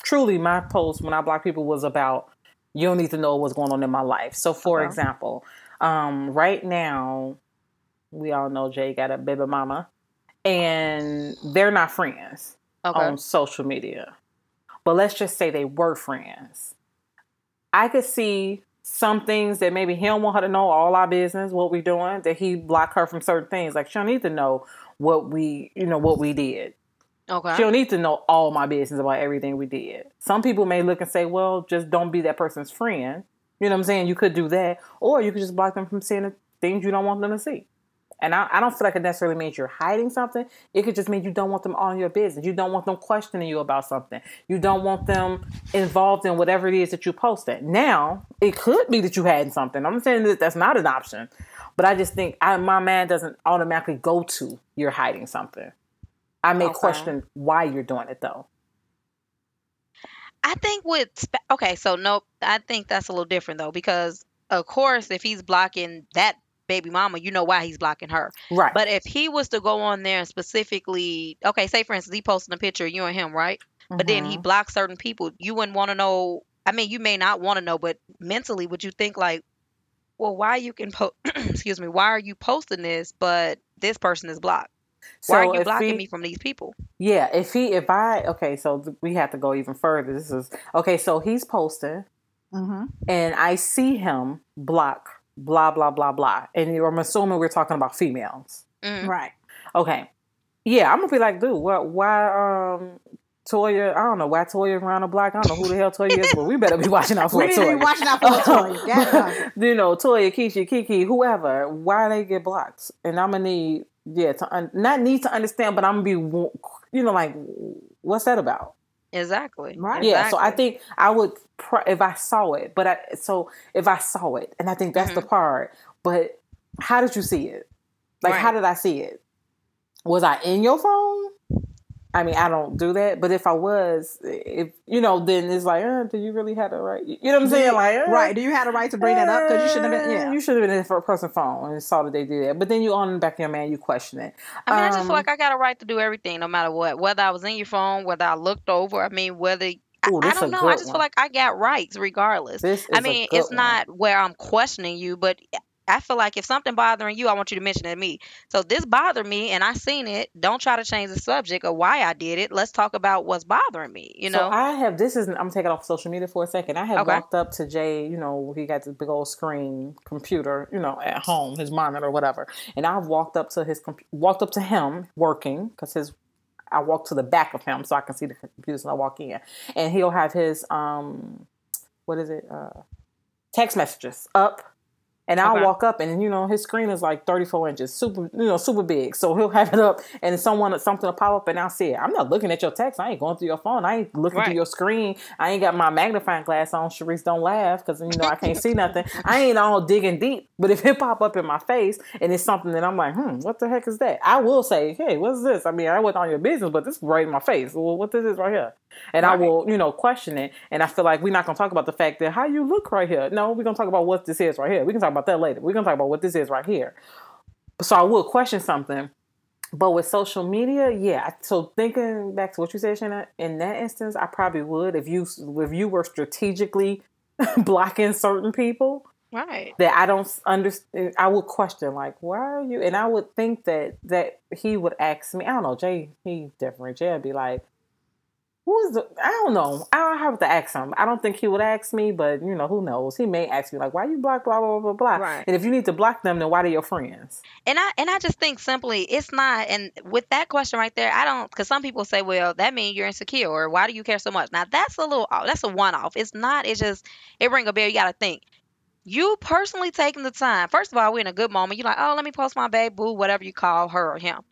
[SPEAKER 1] truly my post when I block people was about you don't need to know what's going on in my life. So for
[SPEAKER 2] Okay.
[SPEAKER 1] example, um, right now we all know Jay got a baby mama, and they're not friends
[SPEAKER 2] okay.
[SPEAKER 1] on social media. But let's just say they were friends. I could see some things that maybe he don't want her to know all our business, what we doing, that he block her from certain things. Like she don't need to know what we, you know, what we did.
[SPEAKER 2] Okay.
[SPEAKER 1] She don't need to know all my business about everything we did. Some people may look and say, well, just don't be that person's friend. You know what I'm saying? You could do that. Or you could just block them from seeing the things you don't want them to see. And I, I don't feel like it necessarily means you're hiding something. It could just mean you don't want them on your business. You don't want them questioning you about something. You don't want them involved in whatever it is that you posted. Now, it could be that you had something. I'm saying that that's not an option. But I just think I, my man doesn't automatically go to you're hiding something. I may
[SPEAKER 2] Okay.
[SPEAKER 1] question why you're doing it though.
[SPEAKER 2] I think with okay, so nope. I think that's a little different though because of course if he's blocking that baby mama, you know why he's blocking her.
[SPEAKER 1] Right.
[SPEAKER 2] But if he was to go on there and specifically, okay, say for instance he posted a picture of you and him, right? But then he
[SPEAKER 1] Mhm.
[SPEAKER 2] blocks certain people, you wouldn't want to know. I mean, you may not want to know, but mentally, would you think like, well, why you can post? excuse me, why are you posting this, but this person is blocked? Why are you
[SPEAKER 1] if
[SPEAKER 2] blocking
[SPEAKER 1] he-
[SPEAKER 2] me from these people?
[SPEAKER 1] Yeah, if he if I okay, so we have to go even further. This is okay, so he's posting
[SPEAKER 3] Mm-hmm.
[SPEAKER 1] and I see him block blah blah blah blah. And I'm assuming we're talking about females.
[SPEAKER 2] Mm.
[SPEAKER 3] Right.
[SPEAKER 1] Okay. Yeah, I'm gonna be like, dude, what why um Toya, I don't know why Toya around the block. I don't know who the hell Toya is, but we better be watching out for Toya.
[SPEAKER 3] We need to be watching out for Toya. That's
[SPEAKER 1] you know, Toya, Keisha, Kiki, whoever, why they get blocked? And I'm gonna need, yeah, to un- not need to understand, but I'm gonna be, you know, like, what's that about?
[SPEAKER 2] Exactly.
[SPEAKER 3] Right.
[SPEAKER 1] Yeah, so I think I would pr- if I saw it, but I so if I saw it, and I think that's the mm-hmm. part. But how did you see it? Like, how did I see it? Was I in your phone? I mean, I don't do that, but if I was, if you know, then it's like, uh, do you really have the right? You know what I'm saying? Like, uh,
[SPEAKER 3] Right. Do you have the right to bring that up? Because you shouldn't have been.
[SPEAKER 1] uh,
[SPEAKER 3] Yeah.
[SPEAKER 1] you should have been in for a person phone and saw that they did that. But then you on the back of your man, you question it.
[SPEAKER 2] I mean, I just
[SPEAKER 1] Um,
[SPEAKER 2] feel like I got a right to do everything, no matter what. Whether I was in your phone, whether I looked over. I mean, whether I,
[SPEAKER 1] Ooh,
[SPEAKER 2] I
[SPEAKER 1] this a
[SPEAKER 2] don't know. I just
[SPEAKER 1] one.
[SPEAKER 2] feel like I got rights regardless.
[SPEAKER 1] This is
[SPEAKER 2] I
[SPEAKER 1] a
[SPEAKER 2] mean,
[SPEAKER 1] good
[SPEAKER 2] it's
[SPEAKER 1] one.
[SPEAKER 2] not where I'm questioning you, but I feel like if something bothering you, I want you to mention it to me. So this bothered me, and I seen it. Don't try to change the subject or why I did it. Let's talk about what's bothering me. You
[SPEAKER 1] So
[SPEAKER 2] know?
[SPEAKER 1] I have this is I'm taking off social media for a second. I have
[SPEAKER 2] Okay.
[SPEAKER 1] walked up to Jay, you know, he got this big old screen computer, you know, at home, his monitor, or whatever. And I've walked up to his comp- walked up to him working because his I walked to the back of him so I can see the computers when I walk in, and he'll have his um, what is it, uh, text messages up. And I'll
[SPEAKER 2] Okay.
[SPEAKER 1] walk up, and you know his screen is like 34 inches, super, you know, super big. So he'll have it up, and someone something will pop up, and I'll see it. I'm not looking at your text. I ain't going through your phone. I ain't looking through your screen. I ain't got my magnifying glass on. Shereese, don't laugh because you know I can't see nothing. I ain't all digging deep. But if it pop up in my face and it's something that I'm like, hmm, what the heck is that? I will say, hey, what's this? I mean, I wasn't on your business, but this is right in my face. Well, what this is right here? And I will, you know, question it. And I feel like we're not gonna talk about the fact that how you look right here. No, we're gonna talk about what this is right here. We can talk about that later. We're gonna talk about what this is right here. So I will question something. But with social media, yeah. So thinking back to what you said, Shanna, in that instance, I probably would if you if you were strategically blocking certain people
[SPEAKER 2] right.
[SPEAKER 1] that I don't understand. I would question like, why are you? And I would think that that he would ask me. I don't know, Jay. He different. Jay would be like, who is the? I don't know. I don't have to ask him. I don't think he would ask me, but you know, who knows? He may ask me like, why you block blah blah blah blah.
[SPEAKER 2] Right.
[SPEAKER 1] And if you need to block them, then why they your friends?
[SPEAKER 2] And I and I just think simply it's not. And with that question right there, I don't because some people say, well, that means you're insecure, or why do you care so much? Now that's a little off. That's a one off. It's not. It's just it ring a bell. You got to think. You personally taking the time. First of all, we're in a good moment. You're like, oh, let me post my babe boo, whatever you call her or him.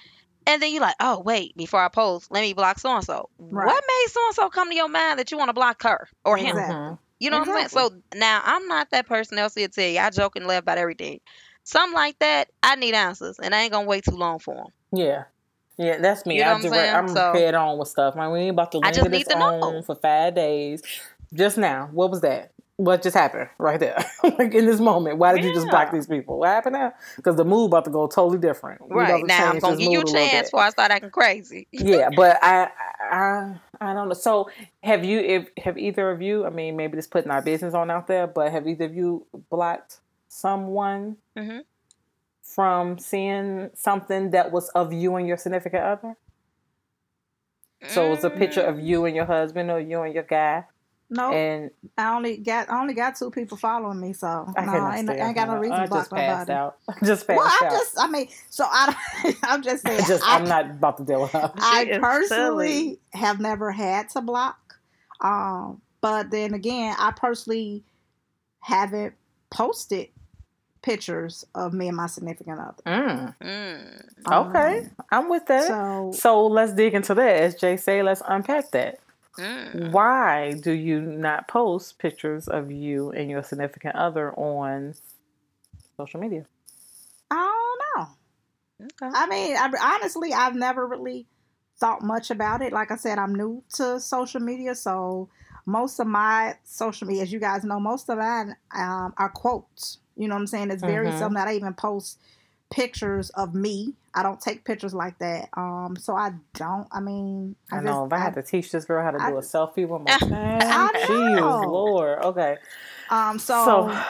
[SPEAKER 2] And then you're like, oh, wait, before I post, let me block so and so. What made so and so come to your mind that you want to block her or him?
[SPEAKER 3] Exactly.
[SPEAKER 1] Mhm.
[SPEAKER 2] You know what I'm saying? So now I'm not that person else will tell you. I joke and laugh about everything. Something like that, I need answers, and I ain't gonna wait too long for them.
[SPEAKER 1] Yeah. Yeah, that's me.
[SPEAKER 2] You know
[SPEAKER 1] I
[SPEAKER 2] what I'm
[SPEAKER 1] direct,
[SPEAKER 2] saying?
[SPEAKER 1] I'm
[SPEAKER 2] So-
[SPEAKER 1] head on with stuff. Man, we ain't about to
[SPEAKER 2] I
[SPEAKER 1] linger
[SPEAKER 2] just
[SPEAKER 1] this
[SPEAKER 2] need to know.
[SPEAKER 1] on for five days. Just now, what was that? What just happened right there? like in this moment, why did you just block these people? What happened now? Because the mood about to go totally different.
[SPEAKER 2] Right now, I'm gonna give you a chance before I start acting crazy.
[SPEAKER 1] yeah, but I, I, I don't know. So, have you, if have either of you? I mean, maybe just putting our business on out there, but have either of you blocked someone
[SPEAKER 2] Mhm.
[SPEAKER 1] from seeing something that was of you and your significant other? So it's a picture
[SPEAKER 2] Mm.
[SPEAKER 1] of you and your husband, or you and your guy,
[SPEAKER 3] No,
[SPEAKER 1] and
[SPEAKER 3] I only got I only got two people following me, so
[SPEAKER 1] I
[SPEAKER 3] no,
[SPEAKER 1] cannot
[SPEAKER 3] I ain't, I
[SPEAKER 1] stand
[SPEAKER 3] ain't got no reason
[SPEAKER 1] I
[SPEAKER 3] to block
[SPEAKER 1] just passed
[SPEAKER 3] nobody.
[SPEAKER 1] out. I just passed
[SPEAKER 3] Well, I
[SPEAKER 1] out.
[SPEAKER 3] just I mean, so I don't, I'm just saying.
[SPEAKER 1] just,
[SPEAKER 3] I,
[SPEAKER 1] I'm not about to deal with her.
[SPEAKER 3] I personally
[SPEAKER 2] silly.
[SPEAKER 3] have never had to block, um, but then again, I personally haven't posted pictures of me and my significant other.
[SPEAKER 1] Mm.
[SPEAKER 2] Mm,
[SPEAKER 1] Okay,
[SPEAKER 3] Um,
[SPEAKER 1] I'm with that.
[SPEAKER 3] so
[SPEAKER 1] So let's dig into that. As Jay say, let's unpack that.
[SPEAKER 2] Mm.
[SPEAKER 1] Why do you not post pictures of you and your significant other on social media?
[SPEAKER 3] I don't know.
[SPEAKER 2] Okay.
[SPEAKER 3] I mean, I, honestly, I've never really thought much about it. Like I said, I'm new to social media, so most of my social media, as you guys know, most of mine um, are quotes. You know what I'm saying? It's very
[SPEAKER 1] Mhm.
[SPEAKER 3] seldom that I even post pictures of me. I don't take pictures like that. Um, so I don't. I mean,
[SPEAKER 1] I, know if I had to teach this girl how to do a selfie one more time.
[SPEAKER 3] I
[SPEAKER 1] Jeez,
[SPEAKER 3] know.
[SPEAKER 1] Lord. Okay.
[SPEAKER 3] Um, so,
[SPEAKER 1] So,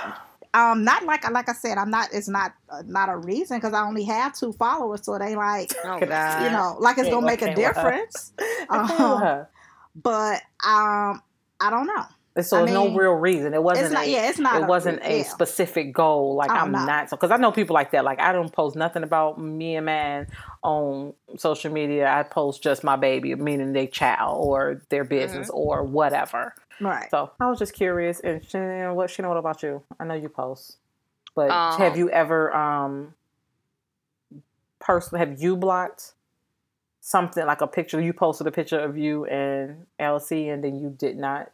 [SPEAKER 3] um, not like I like I said, I'm not. It's not uh, not a reason because I only have two followers, so it ain't like
[SPEAKER 2] Oh
[SPEAKER 1] you
[SPEAKER 3] know, like it's
[SPEAKER 1] Can't
[SPEAKER 3] gonna make a
[SPEAKER 1] work, can't work.
[SPEAKER 3] difference.
[SPEAKER 1] I can't with
[SPEAKER 3] Um. But um, I don't know.
[SPEAKER 1] So
[SPEAKER 3] I
[SPEAKER 1] there's no real reason. It wasn't.
[SPEAKER 3] Not.
[SPEAKER 1] a,
[SPEAKER 3] Yeah, it's not.
[SPEAKER 1] it wasn't a
[SPEAKER 3] yeah.
[SPEAKER 1] specific goal. Like I'm
[SPEAKER 3] no.
[SPEAKER 1] not so because I know people like that. Like I don't post nothing about me and man on social media. I post just my baby, meaning their child or their business or whatever.
[SPEAKER 3] right.
[SPEAKER 1] So I was just curious. And Shannon, what Shannon, what about you? I know you post, but
[SPEAKER 2] Um,
[SPEAKER 1] have you ever um personally have you blocked something like a picture? You posted a picture of you and LC, and then you did not.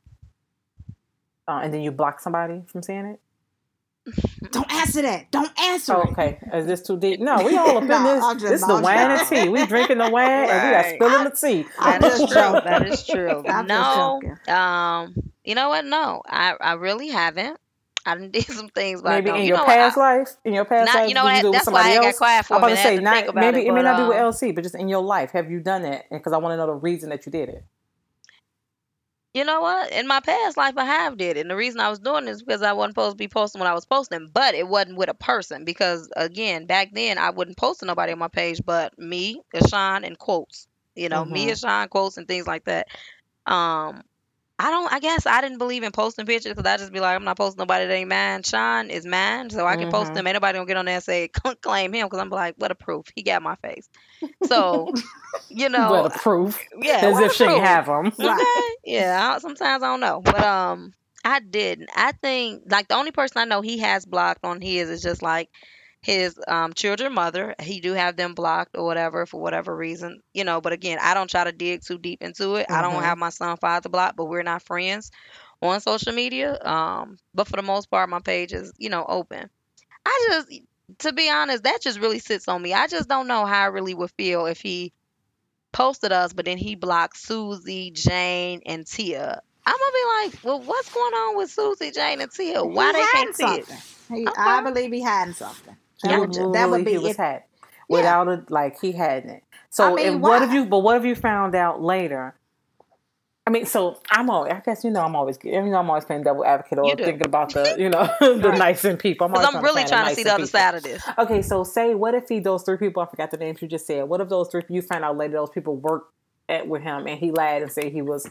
[SPEAKER 1] Uh, and then you block somebody from seeing it.
[SPEAKER 3] Don't answer that. Don't answer
[SPEAKER 1] Oh, okay, is this too deep? No, we all up in
[SPEAKER 3] No,
[SPEAKER 1] this.
[SPEAKER 3] Just-
[SPEAKER 1] this is the
[SPEAKER 3] I'm
[SPEAKER 1] wine and tea. We drinking the wine and we are
[SPEAKER 2] Right.
[SPEAKER 1] spilling the tea.
[SPEAKER 2] That is true. That is true.
[SPEAKER 3] I'm
[SPEAKER 2] no, um, you know what? No, I, I really haven't. I done did some things, but
[SPEAKER 1] Maybe
[SPEAKER 2] don't.
[SPEAKER 1] in
[SPEAKER 2] you
[SPEAKER 1] your
[SPEAKER 2] know
[SPEAKER 1] past
[SPEAKER 2] I-
[SPEAKER 1] life, in your past
[SPEAKER 2] Not-
[SPEAKER 1] life,
[SPEAKER 2] you know what?
[SPEAKER 1] you do it with
[SPEAKER 2] That's why I
[SPEAKER 1] somebody
[SPEAKER 2] got
[SPEAKER 1] else?
[SPEAKER 2] quiet for
[SPEAKER 1] I'm
[SPEAKER 2] a
[SPEAKER 1] about to
[SPEAKER 2] minute.
[SPEAKER 1] Say,
[SPEAKER 2] think
[SPEAKER 1] not
[SPEAKER 2] about
[SPEAKER 1] maybe
[SPEAKER 2] it,
[SPEAKER 1] it may
[SPEAKER 2] but,
[SPEAKER 1] not be with
[SPEAKER 2] um,
[SPEAKER 1] LC, but just in your life, have you done it? Because I want to know the reason that you did it.
[SPEAKER 2] You know what? In my past life, I have did it. And the reason I was doing it is because I wasn't supposed to be posting when I was posting, but it wasn't with a person. Because again, back then I wouldn't post to nobody on my page but me, Ashawn, and quotes. You know, me,
[SPEAKER 1] Mhm.
[SPEAKER 2] Ashawn, quotes, and things like that. Um, I don't. I guess I didn't believe in posting pictures because I just be like, I'm not posting nobody that ain't mine. Sean is mine, so I can post
[SPEAKER 1] Mhm.
[SPEAKER 2] them. Ain't nobody gonna get on there and say claim him because I'm like, what a proof. He got my face. So, you know,
[SPEAKER 1] Well, the proof,
[SPEAKER 2] yeah,
[SPEAKER 1] as if she
[SPEAKER 2] proof.
[SPEAKER 1] have them.
[SPEAKER 2] Okay. Yeah. I, sometimes I don't know, but um, I didn't. I think like the only person I know he has blocked on his is just like his um children mother. He do have them blocked or whatever for whatever reason, you know. But again, I don't try to dig too deep into it. I don't
[SPEAKER 1] Mhm.
[SPEAKER 2] have my son father blocked, but we're not friends on social media. Um, but for the most part, my page is you know open. I just, to be honest, that just really sits on me. I just don't know how I really would feel if he posted us, but then he blocked Susie, Jane, and Tia. I'm gonna be like, well, what's going on with Susie, Jane, and Tia? Why
[SPEAKER 3] he
[SPEAKER 2] they can't see it?
[SPEAKER 3] He, I believe he hiding something. That would, that would be
[SPEAKER 1] he was
[SPEAKER 3] Yeah.
[SPEAKER 1] without it, like he hadn't. it. So,
[SPEAKER 3] I mean,
[SPEAKER 1] and what have you? But what have you found out later? I mean, so I'm always. I guess you know I'm always. You know I'm always playing devil advocate or thinking about the you know the
[SPEAKER 3] Right.
[SPEAKER 1] nice and people. I'm,
[SPEAKER 2] I'm really
[SPEAKER 1] find
[SPEAKER 2] trying to see the other
[SPEAKER 1] people.
[SPEAKER 2] side of this.
[SPEAKER 1] Okay, so say what if he those three people? I forgot the names you just said. What if those three you find out later those people worked at with him and he lied and said he was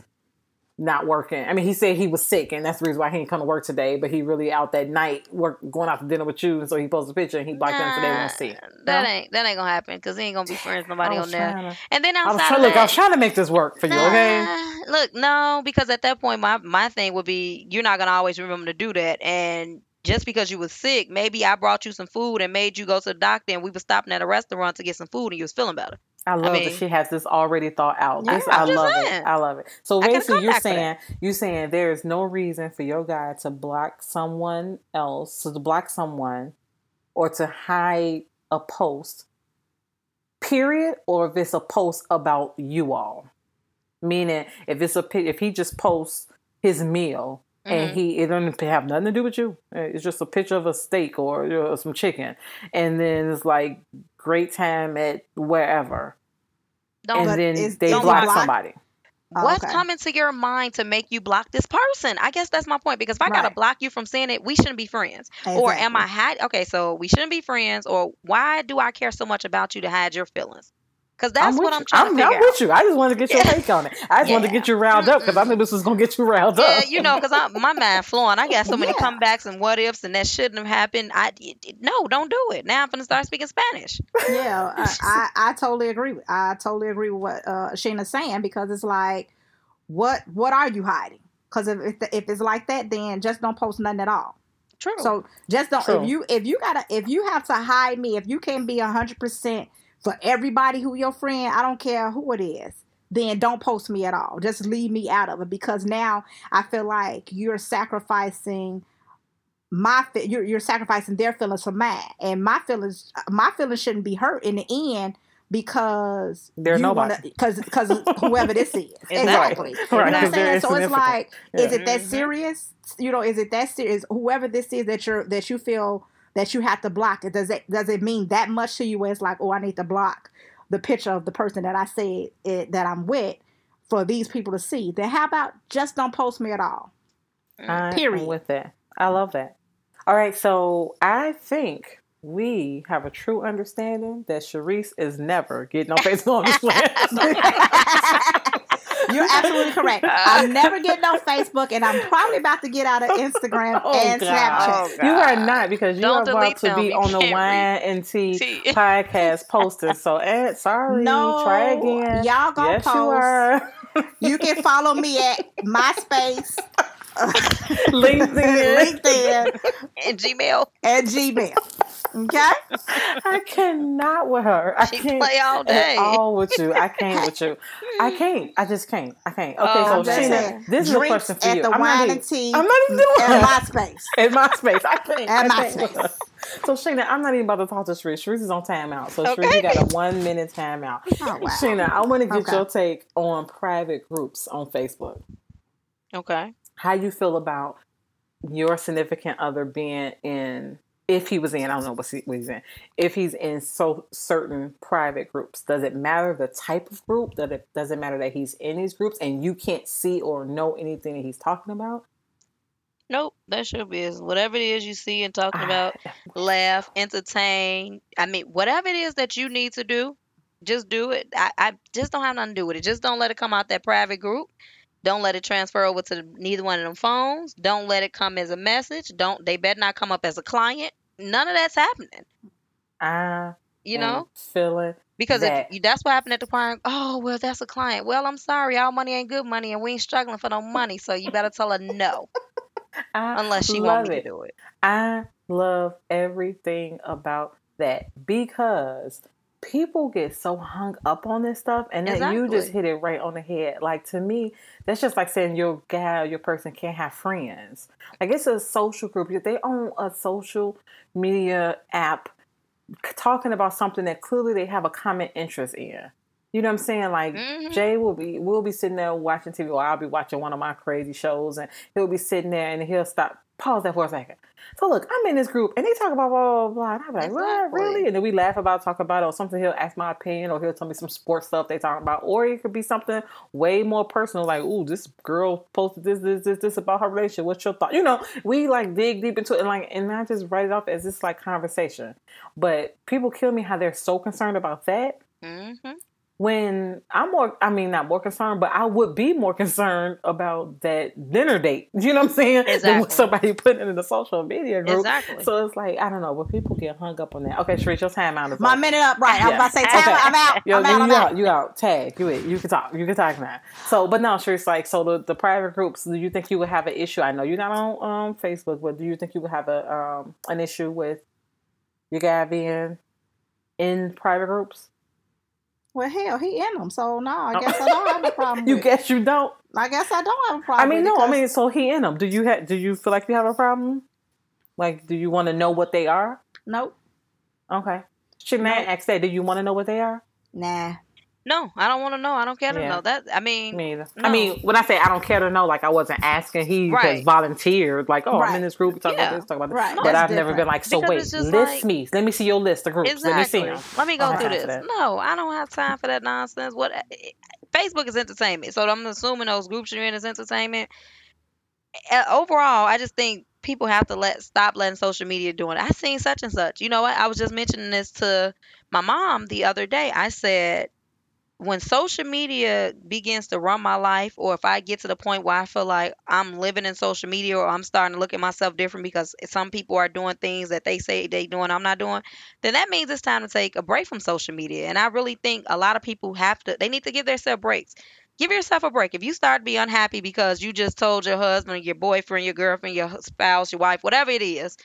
[SPEAKER 1] not working. I mean, he said he was sick and that's the reason why he didn't come to work today. But he really out that night work going out to dinner with you, and so he posted a picture and he blocked them so they won't see.
[SPEAKER 2] That
[SPEAKER 1] No?
[SPEAKER 2] ain't that ain't gonna happen because he ain't gonna be friends with nobody on there.
[SPEAKER 1] to-
[SPEAKER 2] And then
[SPEAKER 1] I was
[SPEAKER 2] outside
[SPEAKER 1] trying look. I was trying to make this work for you. Okay.
[SPEAKER 2] Look, no, because at that point, my my thing would be you're not gonna always remember to do that, and just because you was sick, maybe I brought you some food and made you go to the doctor, and we were stopping at a restaurant to get some food, and you was feeling better.
[SPEAKER 1] I love
[SPEAKER 2] mean-
[SPEAKER 1] that she has this already thought out.
[SPEAKER 3] Yeah,
[SPEAKER 1] This I love
[SPEAKER 2] saying.
[SPEAKER 1] it. I love it. So
[SPEAKER 2] I
[SPEAKER 1] basically, you're saying you're saying there is no reason for your guy to block someone else, to block someone, or to hide a post. Period, or if it's a post about you all, meaning if it's a if he just posts his meal and
[SPEAKER 2] Mhm.
[SPEAKER 1] he it doesn't have nothing to do with you. Uh, It's just a picture of a steak or you know, some chicken, and then it's like great time at wherever,
[SPEAKER 2] Don't
[SPEAKER 1] and then
[SPEAKER 3] is-
[SPEAKER 1] they
[SPEAKER 3] don't
[SPEAKER 1] block
[SPEAKER 3] block-
[SPEAKER 1] somebody.
[SPEAKER 3] Oh,
[SPEAKER 2] What's
[SPEAKER 3] okay.
[SPEAKER 2] coming to your mind to make you block this person? I guess that's my point. Because if I gotta block you from seeing it, we shouldn't be friends. Or am I hide? Okay, so we shouldn't be friends. Or why do I care so much about you to hide your feelings? Because that's
[SPEAKER 1] with
[SPEAKER 2] what I'm trying
[SPEAKER 1] I'm,
[SPEAKER 2] to
[SPEAKER 1] I'm
[SPEAKER 2] figure
[SPEAKER 1] with you. I just wanted to get your
[SPEAKER 2] Yeah.
[SPEAKER 1] take on it. I just wanted to get you riled up because I knew this was gonna get you riled
[SPEAKER 2] out. Yeah,
[SPEAKER 1] up.
[SPEAKER 2] you know, because my mind flowing. I got so many
[SPEAKER 3] Yeah.
[SPEAKER 2] comebacks and what ifs, and that shouldn't have happened. I it- it- no, don't do it. Now I'm gonna start speaking Spanish.
[SPEAKER 3] yeah, I, I, I totally agree. With, I totally agree with what uh, Sheena's saying because it's like, what what are you hiding? Because if if, if it's like that, then just don't post nothing at all.
[SPEAKER 2] True.
[SPEAKER 3] So just don't
[SPEAKER 1] True.
[SPEAKER 3] if you if you gotta if you have to hide me if you can be hundred percent for everybody who your friend I don't care who it is then don't post me at all. Just leave me out of it. Because now I feel like you're sacrificing my you're you're sacrificing their feelings for mine. And my feelings my feelings shouldn't be hurt in the end because
[SPEAKER 1] They're nobody.
[SPEAKER 3] because because whoever this is.
[SPEAKER 2] Exactly.
[SPEAKER 3] exactly.
[SPEAKER 1] Right,
[SPEAKER 3] you know what I'm saying? So it's like is it that serious? You know is it that serious? Whoever this is that you're that you feel that you have to block it does it does it mean that much to you where it's like oh i need to block the picture of the person that i said it, that i'm with for these people to see then how about just don't post me at all
[SPEAKER 1] I am
[SPEAKER 3] Period.
[SPEAKER 1] with that. I love that. All right, so I think we have a true understanding that Shereese is never getting on Facebook on this
[SPEAKER 3] You're absolutely correct. I'm never getting on Facebook, and I'm probably about to get out of Instagram
[SPEAKER 1] Oh,
[SPEAKER 3] and
[SPEAKER 1] God.
[SPEAKER 3] Snapchat.
[SPEAKER 2] Oh,
[SPEAKER 1] You are not because you
[SPEAKER 2] Don't
[SPEAKER 1] are about to be on the
[SPEAKER 2] can't
[SPEAKER 1] Wine and Tea
[SPEAKER 2] See.
[SPEAKER 1] podcast posting. So, Ed, sorry,
[SPEAKER 3] No,
[SPEAKER 1] try again.
[SPEAKER 3] y'all gonna
[SPEAKER 1] yes,
[SPEAKER 3] post.
[SPEAKER 1] you are.
[SPEAKER 3] You can follow me at MySpace,
[SPEAKER 1] LinkedIn.
[SPEAKER 3] LinkedIn,
[SPEAKER 2] and Gmail.
[SPEAKER 3] and Gmail. Okay.
[SPEAKER 1] I cannot with her. I
[SPEAKER 2] She
[SPEAKER 1] can't
[SPEAKER 2] play all day.
[SPEAKER 1] At all with you. I can't with you. I can't. I just can't. I can't. Okay,
[SPEAKER 2] Oh,
[SPEAKER 1] so
[SPEAKER 3] I'm
[SPEAKER 1] Sheena,
[SPEAKER 3] saying,
[SPEAKER 1] this is a question for
[SPEAKER 3] at
[SPEAKER 1] you.
[SPEAKER 3] the
[SPEAKER 1] I'm not
[SPEAKER 3] wine
[SPEAKER 1] even,
[SPEAKER 3] and tea
[SPEAKER 1] I'm not even doing
[SPEAKER 3] and
[SPEAKER 1] that.
[SPEAKER 3] MySpace.
[SPEAKER 1] In my space, I can't.
[SPEAKER 3] And
[SPEAKER 1] I can't
[SPEAKER 3] MySpace.
[SPEAKER 1] with her. So Sheena, I'm not even about to talk to Shereese. Shereese is on timeout. So Shereese,
[SPEAKER 2] Okay.
[SPEAKER 1] you got a one minute timeout.
[SPEAKER 3] Oh wow.
[SPEAKER 1] Sheena, I want to get
[SPEAKER 3] Okay.
[SPEAKER 1] your take on private groups on Facebook.
[SPEAKER 2] Okay.
[SPEAKER 1] How you feel about your significant other being in, if he was in, I don't know what he- what he's in, if he's in so certain private groups. Does it matter the type of group? That it doesn't matter that he's in these groups and you can't see or know anything that he's talking about?
[SPEAKER 2] Nope. That should be is whatever it is you see and talking about. Laugh, entertain. I mean, whatever it is that you need to do, just do it. I, I just don't have nothing to do with it. Just don't let it come out that private group. Don't let it transfer over to neither one of them phones. Don't let it come as a message. Don't. They better not come up as a client. None of that's happening.
[SPEAKER 1] I
[SPEAKER 2] You know.
[SPEAKER 1] feeling
[SPEAKER 2] Because
[SPEAKER 1] that-
[SPEAKER 2] if, that's what happened at the client. Oh, well, that's a client. Well, I'm sorry. Our money ain't good money, and we ain't struggling for no money. So you better tell her no,
[SPEAKER 1] I
[SPEAKER 2] unless she
[SPEAKER 1] love
[SPEAKER 2] want me
[SPEAKER 1] it.
[SPEAKER 2] to do it.
[SPEAKER 1] I love everything about that because people get so hung up on this stuff and then you just hit it right on the head. Like to me, that's just like saying your guy your person can't have friends. Like it's a social group. They own a social media app talking about something that clearly they have a common interest in. You know what I'm saying? Like
[SPEAKER 2] Mhm.
[SPEAKER 1] Jay will be we'll be sitting there watching TV or I'll be watching one of my crazy shows and he'll be sitting there and he'll stop pause that for a second. So look, I'm in this group and they talk about blah blah blah. And I'm like, what?
[SPEAKER 2] Exactly.
[SPEAKER 1] Really? And then we laugh about talk about it, or something he'll ask my opinion or he'll tell me some sports stuff they talking about. Or it could be something way more personal, like, ooh, this girl posted this, this, this, this about her relationship. What's your thought? You know, we like dig deep into it and like and I just write it off as this like conversation. But people kill me how they're so concerned about that
[SPEAKER 2] Mm-hmm.
[SPEAKER 1] When I'm more, I mean, not more concerned, but I would be more concerned about that dinner date. You know what I'm saying?
[SPEAKER 2] Exactly.
[SPEAKER 1] somebody put in the social media group.
[SPEAKER 2] Exactly.
[SPEAKER 1] So it's like, I don't know, but people get hung up on that. Okay, Shereese, your time out is
[SPEAKER 3] My
[SPEAKER 1] over.
[SPEAKER 3] minute up, right? I was
[SPEAKER 1] Yeah.
[SPEAKER 3] about to say,
[SPEAKER 1] Okay.
[SPEAKER 3] I'm out.
[SPEAKER 1] Yo,
[SPEAKER 3] I'm
[SPEAKER 1] you,
[SPEAKER 3] out. I'm
[SPEAKER 1] you
[SPEAKER 3] out.
[SPEAKER 1] out. You out. Tag. You. You can talk. You can talk now. So, but no, Shereese, like, so the, the private groups, do you think you would have an issue? I know you're not on um, Facebook, but do you think you would have a um, an issue with your guy being in private groups?
[SPEAKER 3] Well, hell, he in them, so no, I oh. guess I don't have a problem.
[SPEAKER 1] Oh. You guess you don't.
[SPEAKER 3] I guess I don't have a problem. I mean,
[SPEAKER 1] no. I mean, so he in them. Do you have? Do you feel like you have a problem? Like, do you want to know what they are?
[SPEAKER 3] nope,
[SPEAKER 1] Okay. Should man
[SPEAKER 3] No.
[SPEAKER 1] ask that? Do you want to know what they are?
[SPEAKER 3] nah.
[SPEAKER 2] No, I don't want to know. I don't care to
[SPEAKER 1] Yeah.
[SPEAKER 2] know that. I mean,
[SPEAKER 1] Me either.
[SPEAKER 2] No.
[SPEAKER 1] I mean, when I say I don't care to know, like I wasn't asking. He just volunteered. Like, oh, I'm
[SPEAKER 3] Right.
[SPEAKER 1] in this group. Talk
[SPEAKER 2] Yeah.
[SPEAKER 1] about this. Talk about this.
[SPEAKER 3] Right,
[SPEAKER 1] But
[SPEAKER 3] that's
[SPEAKER 1] I've never
[SPEAKER 3] different.
[SPEAKER 1] been like, so
[SPEAKER 2] Because
[SPEAKER 1] wait,
[SPEAKER 2] just
[SPEAKER 1] list
[SPEAKER 2] like-
[SPEAKER 1] me. Let me see your list of groups. Let me see
[SPEAKER 2] exactly.
[SPEAKER 1] them.
[SPEAKER 2] Let me go
[SPEAKER 1] don't
[SPEAKER 2] through
[SPEAKER 1] have
[SPEAKER 2] this.
[SPEAKER 1] time for
[SPEAKER 2] No, I don't have time for that nonsense. What? Facebook is entertainment, so I'm assuming those groups you're in is entertainment. Uh, overall, I just think people have to let stop letting social media doing it. I seen such and such. You know what? I was just mentioning this to my mom the other day. I said when social media begins to run my life or if I get to the point where I feel like I'm living in social media or I'm starting to look at myself different because some people are doing things that they say they doing I'm not doing, then that means it's time to take a break from social media. And I really think a lot of people have to they need to give themselves breaks. give yourself a break. If you start to be unhappy because you just told your husband, your boyfriend, your girlfriend, your spouse, your wife, whatever it is,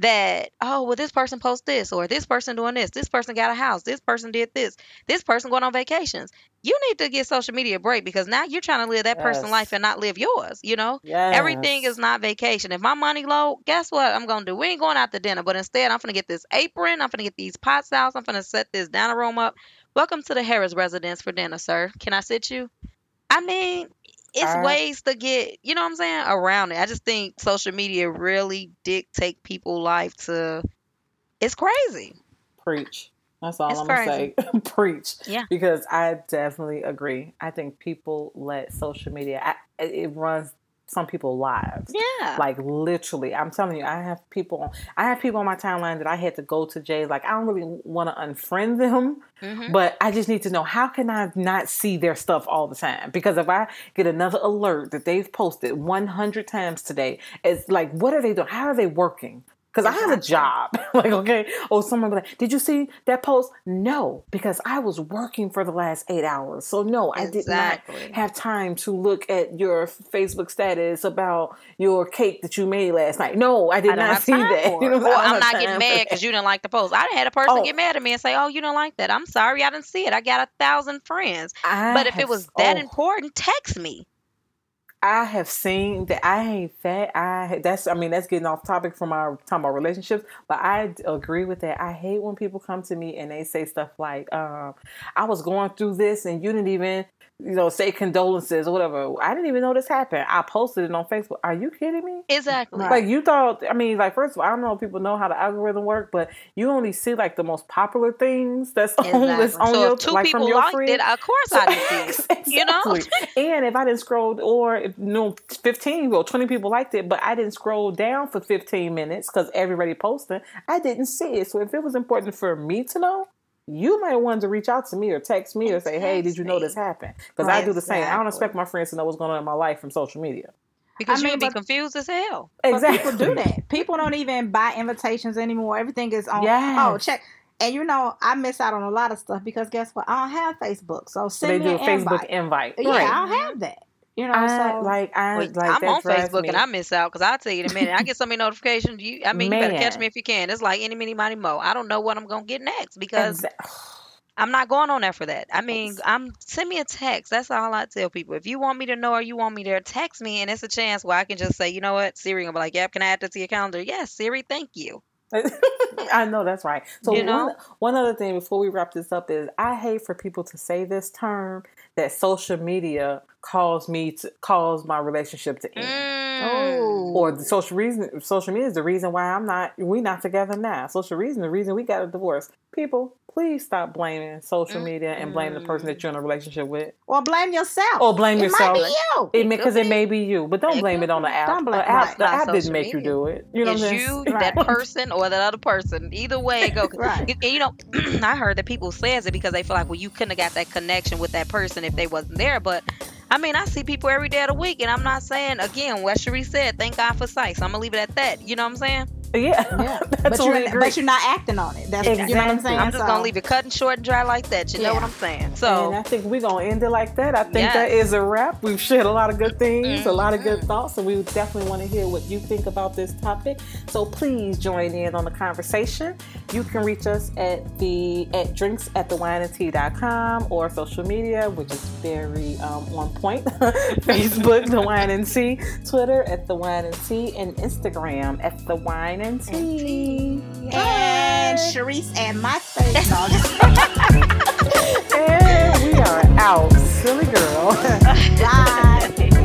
[SPEAKER 2] that oh well this person post this or this person doing this this person got a house this person did this this person going on vacations. You need to get social media a break because now you're trying to live that person's life and not live yours you know?
[SPEAKER 1] Yes.
[SPEAKER 2] everything is not vacation. If my money low guess what? I'm gonna do we ain't going out to dinner but instead i'm gonna get this apron i'm gonna get these pot styles i'm gonna set this dining room up. Welcome to the harris residence for dinner sir. Can i sit you? I mean it's
[SPEAKER 1] I-
[SPEAKER 2] ways to get you know what i'm saying around it i just think social media really dictate people life to it's crazy
[SPEAKER 1] Preach. That's all
[SPEAKER 2] It's
[SPEAKER 1] I'm gonna say. Preach.
[SPEAKER 2] Yeah.
[SPEAKER 1] Because I definitely agree. I think people let social media. I, it runs some people lives.
[SPEAKER 2] yeah
[SPEAKER 1] Like literally, I'm telling you, I have people. I have people on my timeline that I had to go to Jay. Like I don't really want to unfriend them,
[SPEAKER 2] Mhm.
[SPEAKER 1] but I just need to know how can I not see their stuff all the time? Because if I get another alert that they've posted 100 times today, it's like, what are they doing? How are they working? Because I have a job. like, okay. Oh, someone be like, did you see that post? No, because I was working for the last eight hours. So no, I did not have time to look at your Facebook status about your cake that you made last night. No, I did
[SPEAKER 2] I don't
[SPEAKER 1] see that. You know,
[SPEAKER 2] Or
[SPEAKER 1] don't
[SPEAKER 2] I'm not getting mad because you didn't like the post. I had a person
[SPEAKER 1] Oh.
[SPEAKER 2] get mad at me and say, "Oh, you don't like that." I'm sorry, I didn't see it. I got a thousand friends.
[SPEAKER 1] I
[SPEAKER 2] But if it was that
[SPEAKER 1] oh.
[SPEAKER 2] important, text me.
[SPEAKER 1] I have seen that. I hate that. I that's. I mean, that's getting off topic from our talking about relationships. But I agree with that. I hate when people come to me and they say stuff like, um, "I was going through this and you didn't even, you know, say condolences or whatever." I didn't even know this happened. I posted it on Facebook. Are you kidding me?
[SPEAKER 2] Exactly.
[SPEAKER 1] Like you thought, I mean, like first of all, I don't know if people know how the algorithm work, but you only see like the most popular things that's on that's
[SPEAKER 2] Exactly.
[SPEAKER 1] on
[SPEAKER 2] so
[SPEAKER 1] your
[SPEAKER 2] if two
[SPEAKER 1] like from
[SPEAKER 2] people
[SPEAKER 1] your
[SPEAKER 2] liked
[SPEAKER 1] friends.
[SPEAKER 2] it, of course I didn't see it. You know?
[SPEAKER 1] And if I didn't scroll, or if, you know, fifteen or twenty people liked it, but I didn't scroll down for fifteen minutes because everybody posted, I didn't see it. So if it was important for me to know. You might want to reach out to me or text me or say, "Hey, did you know this happened?" Because I do the same. I don't expect my friends to know what's going on in my life from social media.
[SPEAKER 2] Because
[SPEAKER 3] I
[SPEAKER 2] you
[SPEAKER 3] mean,
[SPEAKER 2] would be
[SPEAKER 3] but-
[SPEAKER 2] confused as hell.
[SPEAKER 1] Exactly.
[SPEAKER 3] people do that. People don't even buy invitations anymore. Everything is on.
[SPEAKER 1] Oh, yes.
[SPEAKER 3] Oh, check. And you know, I miss out on a lot of stuff because guess what? I don't have Facebook. So
[SPEAKER 1] So
[SPEAKER 3] send
[SPEAKER 1] they
[SPEAKER 3] me
[SPEAKER 1] do a
[SPEAKER 3] an
[SPEAKER 1] Facebook
[SPEAKER 3] invite.
[SPEAKER 1] invite.
[SPEAKER 3] Yeah,
[SPEAKER 1] Right.
[SPEAKER 3] I don't have that. You know,
[SPEAKER 1] I
[SPEAKER 3] so
[SPEAKER 1] like I
[SPEAKER 2] Wait,
[SPEAKER 1] like
[SPEAKER 2] I'm on Facebook
[SPEAKER 1] me.
[SPEAKER 2] and I miss out because I'll tell you in a minute. I get so many notifications. You, I mean, you better catch me if you can. It's like any, mini, money, mo. I don't know what I'm gonna get next because
[SPEAKER 1] Exa-
[SPEAKER 2] I'm not going on there for that. I mean, I'm send me a text. That's all I tell people. If you want me to know or you want me there, text me, and it's a chance where I can just say, you know what, Siri gonna be like, yep, can I add that to your calendar? Yes, Siri, thank you.
[SPEAKER 1] I know that's right. So
[SPEAKER 2] You know?
[SPEAKER 1] one one other thing before we wrap this up is I hate for people to say this term that social media caused me to cause my relationship to end.
[SPEAKER 2] Mm.
[SPEAKER 3] oh,
[SPEAKER 1] Or the social reason social media is the reason why I'm not we not together now. Social reason the reason we got a divorce. People, please stop blaming social media and blame the person that you're in a relationship with.
[SPEAKER 3] or blame yourself.
[SPEAKER 1] Or blame
[SPEAKER 3] it
[SPEAKER 1] yourself.
[SPEAKER 3] Might be you.
[SPEAKER 1] It
[SPEAKER 2] It
[SPEAKER 1] because
[SPEAKER 2] could
[SPEAKER 1] it may be you, but don't
[SPEAKER 2] It
[SPEAKER 1] blame it on the app.
[SPEAKER 3] Don't blame-
[SPEAKER 1] the app, the app didn't make you do it. You know
[SPEAKER 2] It's
[SPEAKER 1] what I'm
[SPEAKER 2] you,
[SPEAKER 1] saying?
[SPEAKER 2] that person, or that other person. Either way it go.
[SPEAKER 3] Right.
[SPEAKER 2] And you know, I heard that people says it because they feel like, well, you couldn't have got that connection with that person if they wasn't there. But I mean, I see people every day of the week, and I'm not saying again what Cherie said. Thank God for sight. So I'm gonna leave it at that. You know what I'm saying?
[SPEAKER 1] Yeah,
[SPEAKER 3] Yeah,
[SPEAKER 1] that's
[SPEAKER 3] but you're but you're not acting on it. That's you know what I'm saying.
[SPEAKER 2] I'm just
[SPEAKER 3] So-
[SPEAKER 2] gonna leave it cut and short and dry like that. You know what I'm saying?
[SPEAKER 1] and
[SPEAKER 2] So
[SPEAKER 1] I think we're gonna end it like that. I think that
[SPEAKER 2] Yes.
[SPEAKER 1] is a wrap. We've shared a lot of good things, a lot of good
[SPEAKER 2] Mhm.
[SPEAKER 1] thoughts, and we definitely want to hear what you think about this topic. So please join in on the conversation. You can reach us at the at drinks at the wine and tea.com or social media, which is very um, on point. Facebook, the wine and tea, Twitter at the wine and tea, and Instagram at the wine and tea.
[SPEAKER 3] and Shereese and my face.
[SPEAKER 1] And we are out. Silly girl.
[SPEAKER 3] Bye.